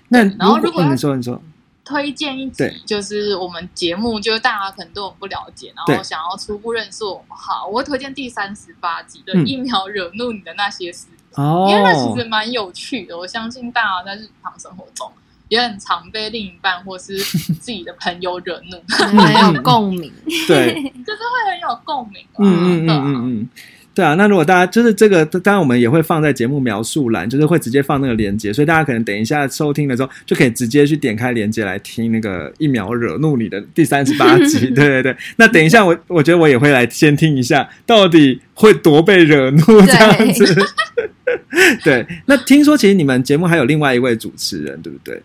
那然后如果你说你说，推荐一对集，就是我们节目，就是大家可能对我们不了解，然对后想要初步认识我们。好，我会推荐第三十八集的嗯《一秒惹怒你的那些事》，哦，因为那其实蛮有趣的。我相信大家在日常生活中也很常被另一半或是自己的朋友惹怒，很有共鸣。对，就是会很有共鸣啊。嗯嗯嗯嗯嗯，对啊，那如果大家就是这个，当然我们也会放在节目描述栏，就是会直接放那个链接，所以大家可能等一下收听的时候，就可以直接去点开链接来听那个一秒惹怒你的第三十八集。对对对，那等一下我我觉得我也会来先听一下，到底会多被惹怒这样子。对，那听说其实你们节目还有另外一位主持人，对不对？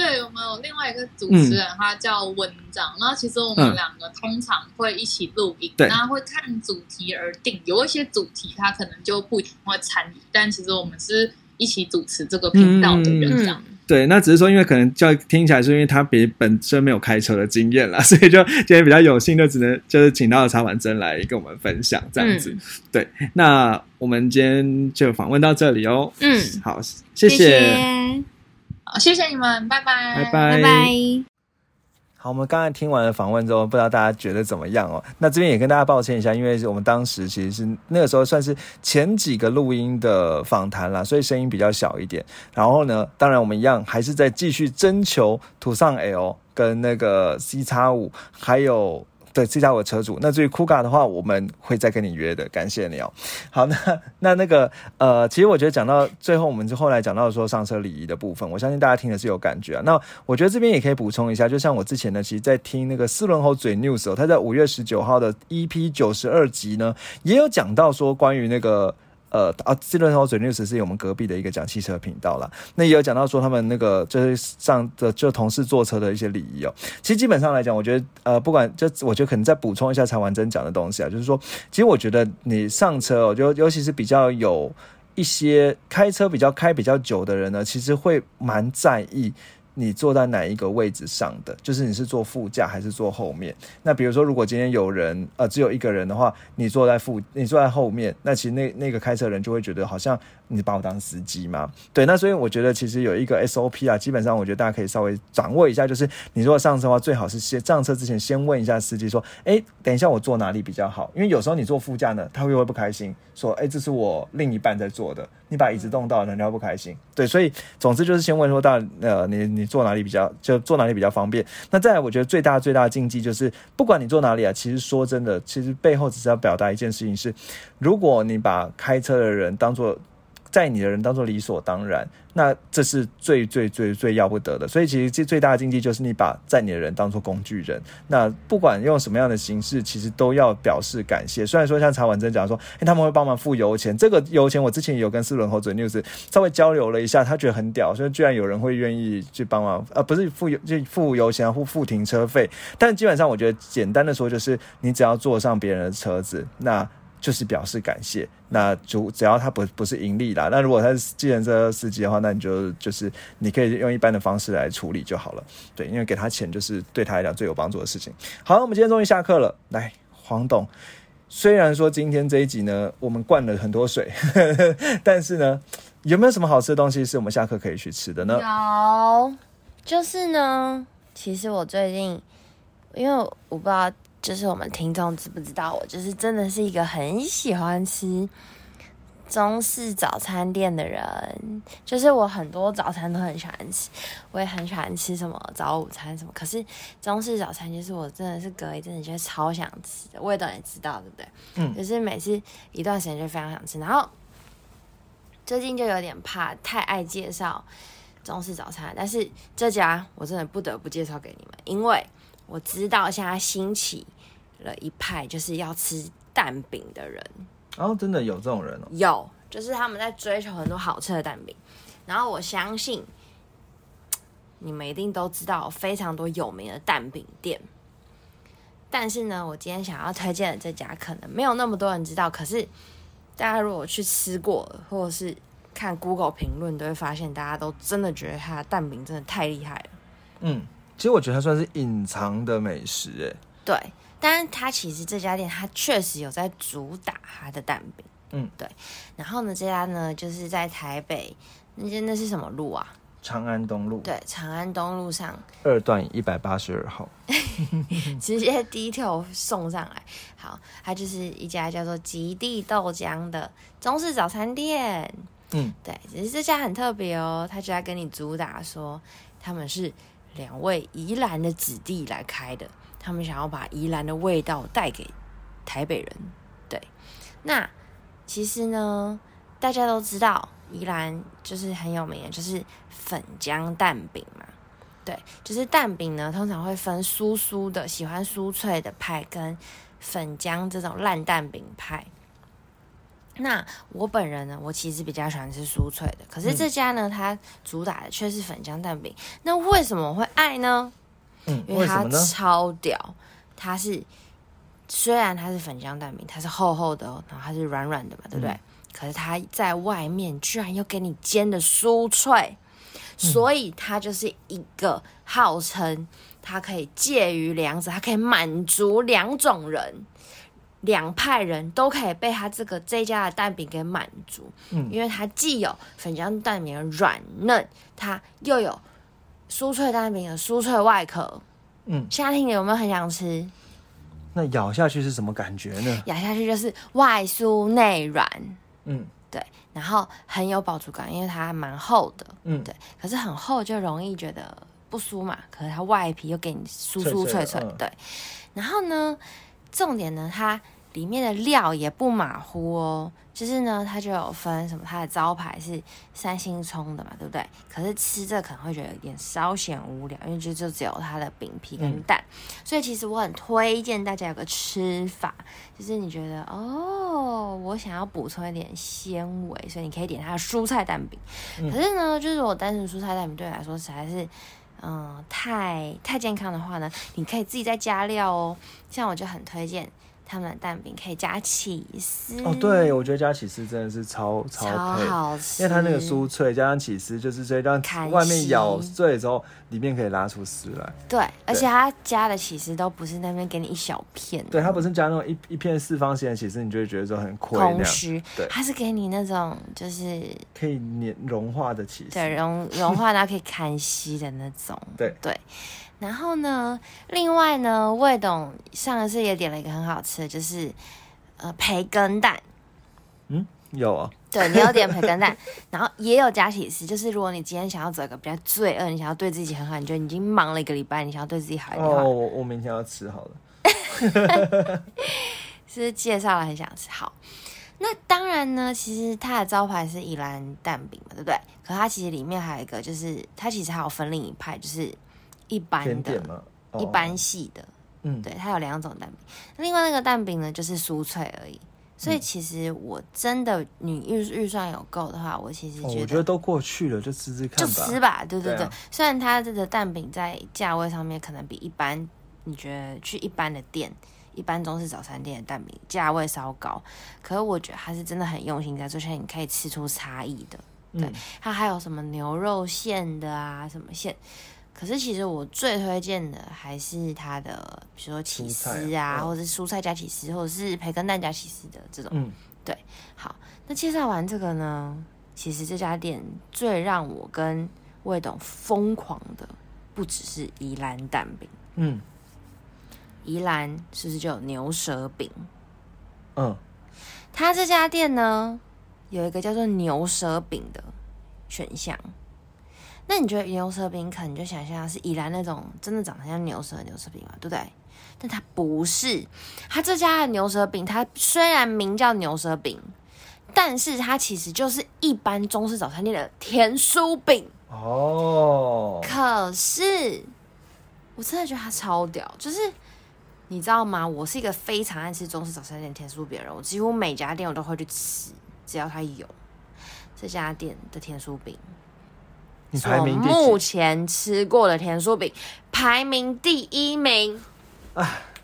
对，我们有另外一个主持人，他叫文章。然后其实我们两个通常会一起录音，那会看主题而定。有一些主题他可能就不一定会参与，但其实我们是一起主持这个频道的人，这样。对，那只是说，因为可能叫听起来是因为他别本身没有开车的经验啦，所以就今天比较有幸，就只能就是请到了查婉珍来跟我们分享这样子。对，那我们今天就访问到这里哦。嗯，好，谢谢。谢谢你们，拜拜，拜拜，拜拜。好，我们刚才听完了访问之后，不知道大家觉得怎么样哦？那这边也跟大家抱歉一下，因为我们当时其实是那个时候算是前几个录音的访谈啦，所以声音比较小一点。然后呢，当然我们一样还是在继续征求土上 L 跟那个 C 叉五，还有。对，这家我车主。那至于酷咖的话，我们会再跟你约的。感谢你哦。好，那那那个呃，其实我觉得讲到最后，我们就后来讲到说上车礼仪的部分，我相信大家听的是有感觉啊。那我觉得这边也可以补充一下，就像我之前呢，其实在听那个四轮猴嘴 news 哦，他在五月十九号的 EP 九十二集呢，也有讲到说关于那个。呃啊，智能头嘴 news 是我们隔壁的一个讲汽车频道啦。那也有讲到说他们那个就是上的就同事坐车的一些礼仪哦。其实基本上来讲，我觉得呃，不管就我觉得可能再补充一下才完整讲的东西啊，就是说，其实我觉得你上车哦，就尤其是比较有一些开车比较开比较久的人呢，其实会蛮在意。你坐在哪一个位置上的？就是你是坐副驾还是坐后面？那比如说，如果今天有人呃只有一个人的话，你坐在副，你坐在后面，那其实那那个开车人就会觉得好像你把我当司机吗？对，那所以我觉得其实有一个 SOP 啊，基本上我觉得大家可以稍微掌握一下，就是你如果上车的话，最好是先上车之前先问一下司机说，哎，等一下我坐哪里比较好？因为有时候你坐副驾呢，他会不会不开心？说，哎，这是我另一半在坐的，你把椅子动到了，人家不开心。对，所以总之就是先问说，到呃，你你坐哪里比较，就坐哪里比较方便。那再来，我觉得最大最大的禁忌就是，不管你坐哪里啊，其实说真的，其实背后只是要表达一件事情是，如果你把开车的人当做载你的人当做理所当然。那这是最最最最要不得的，所以其实最最大的禁忌就是你把载你的人当做工具人。那不管用什么样的形式，其实都要表示感谢。虽然说像曹婉珍讲说，哎，他们会帮忙付油钱，这个油钱我之前有跟四轮猴嘴 news 稍微交流了一下，他觉得很屌，所以居然有人会愿意去帮忙，呃，不是付油就付油钱，付付停车费。但基本上我觉得简单的说，就是你只要坐上别人的车子，那。就是表示感谢，那就只要他不不是盈利啦，那如果他是计程车司机的话，那你就就是你可以用一般的方式来处理就好了。对，因为给他钱就是对他来讲最有帮助的事情。好，我们今天终于下课了。来，黄董，虽然说今天这一集呢，我们灌了很多水，但是呢，有没有什么好吃的东西是我们下课可以去吃的呢？有，就是呢，其实我最近，因为我不知道。就是我们听众知不知道，我就是真的是一个很喜欢吃中式早餐店的人。就是我很多早餐都很喜欢吃，我也很喜欢吃什么早午餐什么。可是中式早餐就是我真的是隔一阵子就超想吃的，我也当然知道，对不对？嗯。就是每次一段时间就非常想吃，然后最近就有点怕太爱介绍中式早餐，但是这家我真的不得不介绍给你们，因为。我知道现在兴起了一派，就是要吃蛋饼的人。哦，真的有这种人哦？有，就是他们在追求很多好吃的蛋饼。然后我相信你们一定都知道非常多有名的蛋饼店。但是呢，我今天想要推荐的这家可能没有那么多人知道。可是大家如果去吃过，或者是看 Google 评论，都会发现大家都真的觉得它的蛋饼真的太厉害了。嗯。其实我觉得它算是隐藏的美食，哎，对，但是它其实这家店它确实有在主打它的蛋饼，嗯，对。然后呢，这家呢就是在台北，那间那是什么路啊？长安东路。对，长安东路上二段一百八十二号，直接第一条送上来。好，它就是一家叫做极地豆浆的中式早餐店，嗯，对，只是这家很特别哦，他就在跟你主打说他们是。两位宜兰的子弟来开的，他们想要把宜兰的味道带给台北人。对，那其实呢，大家都知道宜兰就是很有名的，就是粉浆蛋饼嘛。对，就是蛋饼呢，通常会分酥酥的，喜欢酥脆的派跟粉浆这种烂蛋饼派。那我本人呢，我其实比较喜欢吃酥脆的，可是这家呢，它主打的却是粉浆蛋饼。那为什么我会爱呢？嗯，因为它？超屌，它是虽然它是粉浆蛋饼，它是厚厚的哦，然后它是软软的嘛，对不对？嗯可是它在外面居然又给你煎的酥脆，所以它就是一个号称它可以介于两者，它可以满足两种人。两派人都可以被他这个这家的蛋饼给满足，嗯因为它既有粉浆蛋饼的软嫩，它又有酥脆蛋饼的酥脆外壳，嗯，现在听你有没有很想吃？那咬下去是什么感觉呢？咬下去就是外酥内软，嗯对，然后很有饱足感，因为它蛮厚的，嗯，对。可是很厚就容易觉得不酥嘛，可是它外皮又给你酥酥脆脆，脆脆嗯对。然后呢，重点呢，它里面的料也不马虎哦，就是呢，它就有分什么，它的招牌是三星葱的嘛，对不对？可是吃这可能会觉得有点稍显无聊，因为就就只有它的饼皮跟嗯蛋，所以其实我很推荐大家有个吃法，就是你觉得哦，我想要补充一点纤维，所以你可以点它的蔬菜蛋饼。嗯可是呢，就是我单纯蔬菜蛋饼对我来说实在是，嗯、太太健康的话呢，你可以自己再加料哦。像我就很推荐他们的蛋饼可以加起司。哦，对，我觉得加起司真的是超超配，好吃，因为它那个酥脆加上起司，就是所以让外面咬丝碎之后，里面可以拉出丝来。对，而且它加的起司都不是那边给你一小片，对，它不是加那种一一片四方形的起司，你就会觉得说很亏空虚。对，它是给你那种就是可以粘融化的起司。对融融化然后可以看稀的那种，对。对。然后呢，另外呢，魏董上一次也点了一个很好吃的，就是呃培根蛋。嗯，有啊，对，你有点培根蛋，然后也有加起司。就是如果你今天想要走一个比较罪恶，你想要对自己很好，你觉得你已经忙了一个礼拜，你想要对自己好一点，哦，我我明天要吃好了。是介绍了很想吃。好，那当然呢，其实它的招牌是宜兰蛋饼嘛，对不对？可它其实里面还有一个，就是它其实还有分另一派，就是一般的一般系的。嗯，对，它有两种蛋饼。另外那个蛋饼呢，就是酥脆而已。所以嗯其实我真的，你预预算有够的话，我其实哦，觉得我觉得都过去了，就吃吃看就吧。吃吧，对对对。虽然它这个蛋饼在价位上面可能比一般，你觉得去一般的店、一般中式早餐店的蛋饼价位稍高，可是我觉得它是真的很用心在做，而且你可以吃出差异的。对嗯，它还有什么牛肉馅的啊，什么馅。可是其实我最推荐的还是它的，比如说起司啊，嗯或者是蔬菜加起司，或者是培根蛋加起司的这种。嗯，好，那介绍完这个呢，其实这家店最让我跟魏董疯狂的，不只是宜兰蛋饼，嗯宜兰是不是就有牛舌饼？嗯，它这家店呢，有一个叫做牛舌饼的选项。那你觉得牛舌饼，可能就想象是宜兰那种真的长得像牛舌的牛舌饼嘛，对不对？但它不是，它这家的牛舌饼，它虽然名叫牛舌饼，但是它其实就是一般中式早餐店的甜酥饼。哦，可是我真的觉得它超屌，就是你知道吗？我是一个非常爱吃中式早餐店甜酥饼的人，我几乎每家店我都会去吃，只要它有这家店的甜酥饼。排名第目？前吃过的甜酥饼排名第一名，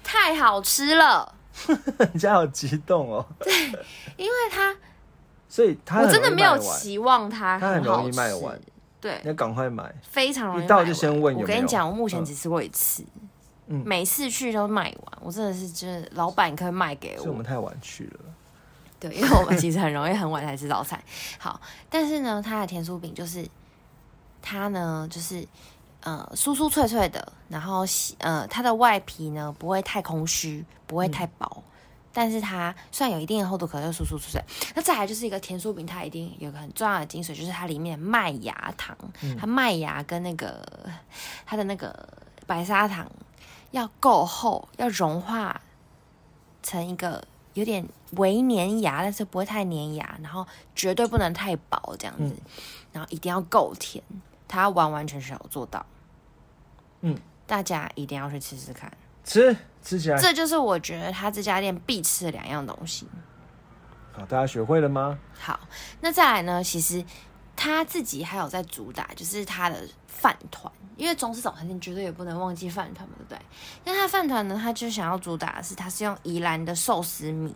太好吃了，你家好激动哦，因为它所以它我真的没有期望它它很容易好吃。卖完，对，你要赶快买。非常容易一到就先问有没有。我跟你讲，我目前嗯。只吃过一次，嗯。每次去都卖完，我真的是就是老板可以卖给我？所以我们。太晚去了。对，因为我们其实很容易很晚才吃早餐。好，但是呢，它的甜酥饼就是它呢就是呃酥酥脆脆的，然后呃它的外皮呢不会太空虚，不会太薄。但是它虽然有一定的厚度，可是又酥酥脆脆。那再来就是一个甜酥饼，它一定有个很重要的精髓，就是它里面的麦芽糖，它麦芽跟那个它的那个白砂糖要够厚，要融化成一个有点微粘牙，但是不会太粘牙，然后绝对不能太薄这样子，然后一定要够甜，它完完全全有做到。嗯，大家一定要去吃吃看，吃吃起来。这就是我觉得他这家店必吃的两样东西。好，大家学会了吗？好，那再来呢？其实他自己还有在主打，就是他的饭团，因为中式早餐店绝对也不能忘记饭团嘛，对不对？那他饭团呢，他就想要主打的是，他是用宜兰的寿司米，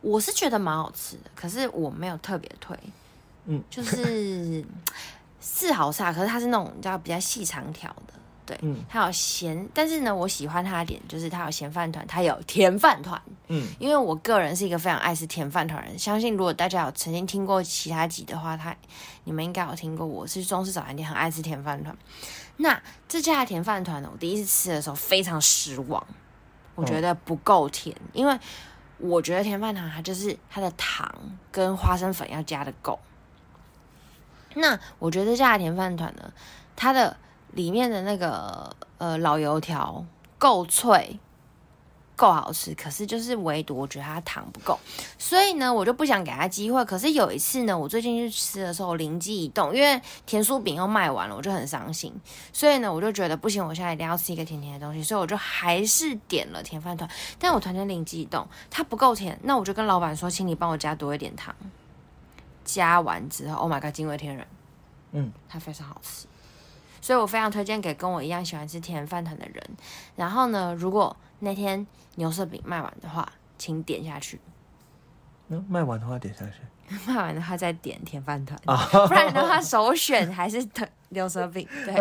我是觉得蛮好吃的，可是我没有特别推，嗯，就是是好吃啊，可是它是那种你知道比较细长条的。对，嗯它有咸，但是呢，我喜欢它的点就是它有咸饭团，它有甜饭团。嗯，因为我个人是一个非常爱吃甜饭团的人，相信如果大家有曾经听过其他集的话，他你们应该有听过我是中式早餐店很爱吃甜饭团。那这家的甜饭团呢，我第一次吃的时候非常失望，我觉得不够甜，因为我觉得甜饭团它就是它的糖跟花生粉要加的够。那我觉得这家的甜饭团呢，它的里面的那个呃老油条够脆，够好吃，可是就是唯独我觉得它糖不够，所以呢，我就不想给他机会。可是有一次呢，我最近去吃的时候，灵机一动，因为甜酥饼又卖完了，我就很伤心，所以呢，我就觉得不行，我现在一定要吃一个甜甜的东西，所以我就还是点了甜饭团。但我突然间灵机一动，它不够甜，那我就跟老板说，请你帮我加多一点糖。加完之后，Oh my god，惊为天人，嗯，它非常好吃。所以我非常推荐给跟我一样喜欢吃甜饭团的人。然后呢，如果那天牛舌饼卖完的话，请点下去；嗯，卖完的话点下去。卖完的话再点甜饭团，啊，不然的话首选还是豚牛舌饼。对，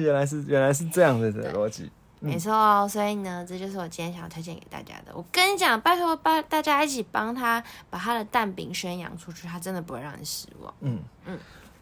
原来是原来是这样子的逻辑。嗯没错哦。所以呢，这就是我今天想要推荐给大家的。我跟你讲，拜托帮大家一起帮他把他的蛋饼宣扬出去，他真的不会让你失望。嗯嗯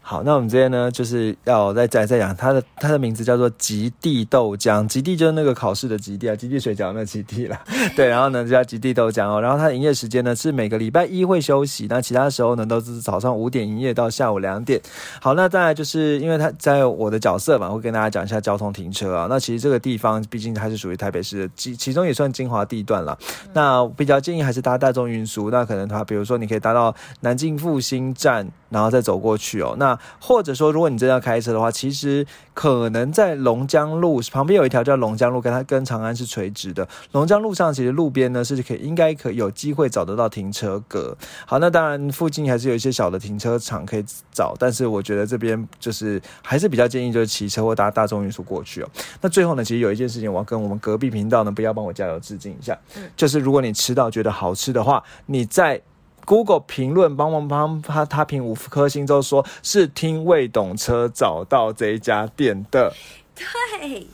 好，那我们这边呢，就是要再再再讲它的它的名字叫做极地豆浆，极地就是那个考试的极地啊，极地水饺那极地啦。对，然后呢就叫极地豆浆哦。然后它的营业时间呢是每个礼拜一会休息，那其他时候呢都是早上五点营业到下午两点。好，那再来就是因为它在我的角色嘛，会跟大家讲一下交通停车啊。那其实这个地方毕竟它是属于台北市的，其其中也算精华地段啦。那比较建议还是搭大众运输，那可能它比如说你可以搭到南京复兴站，然后再走过去哦。那或者说，如果你真的要开车的话，其实可能在龙江路旁边有一条叫龙江路，跟它跟长安是垂直的。龙江路上其实路边呢是可以应该可有机会找得到停车格。好，那当然附近还是有一些小的停车场可以找，但是我觉得这边就是还是比较建议就是骑车或搭大众运输过去哦。那最后呢，其实有一件事情我要跟我们隔壁频道呢不要帮我加油致敬一下，就是如果你吃到觉得好吃的话，你在 Google 评论帮忙帮他他评五颗星之后，说是听未懂车找到这一家店的。对，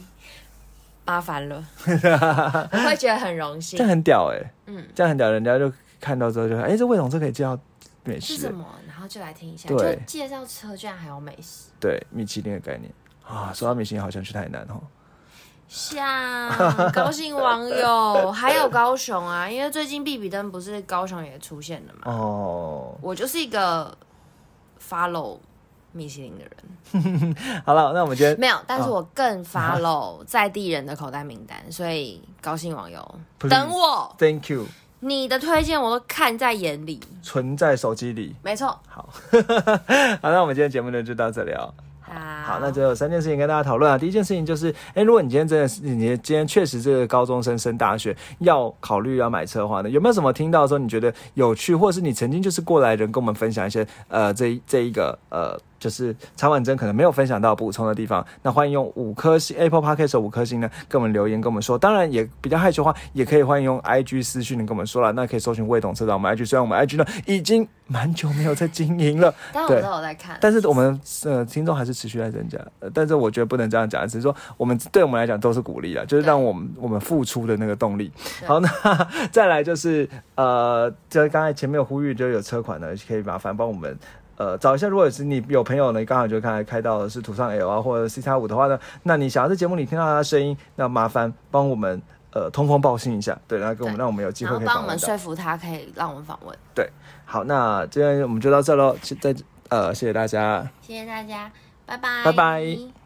麻烦了，我 会觉得很荣幸这。很屌哎、嗯，这样很屌，人家就看到之后就哎、这未懂车可以介绍美食、欸，是什么？然后就来听一下，就介绍车，居然还有美食。对米其林的概念啊。说到米其林，好像去台南哦。像高兴网友，还有高雄啊，因为最近比比登不是高雄也出现了嘛。哦，我就是一个 follow 米其林的人，好了，那我们今天没有，但是我更 follow 在地人的口袋名单，所以高兴网友等我，Thank you 你的推荐我都看在眼里，存在手机里。没错。好，好，那我们今天节目呢就到这里哦。好，那就有三件事情跟大家讨论啊。第一件事情就是，哎，如果你今天真的是你今天确实这个高中生升大学要考虑要买车的话呢，有没有什么听到说你觉得有趣，或者是你曾经就是过来人跟我们分享一些呃这这一个呃。就是曹婉珍可能没有分享到补充的地方，那欢迎用五颗星 Apple Podcast 五颗星呢，跟我们留言跟我们说。当然也比较害羞的话，也可以欢迎用 IG 私讯跟我们说了。那可以搜寻未懂车长我们 IG，虽然我们 IG 呢已经蛮久没有在经营了，但我对都有在看，但是我们呃听众还是持续在增加，呃，但是我觉得不能这样讲，只是说我们对我们来讲都是鼓励了，就是让我们我们付出的那个动力。好，那再来就是呃，就刚才前面有呼吁，就有车款呢，可以麻烦帮我们。呃，找一下，如果是你有朋友呢，刚好就刚才开到的是途上 L 啊，或者 C 叉五的话呢，那你想要在节目里听到他的声音，那麻烦帮我们呃通风报信一下，对，然后给我们让我们有机会可以帮我们说。服他，可以让我们访问。对好，那今天我们就到这喽，再呃，谢谢大家。谢谢大家，拜拜，拜拜。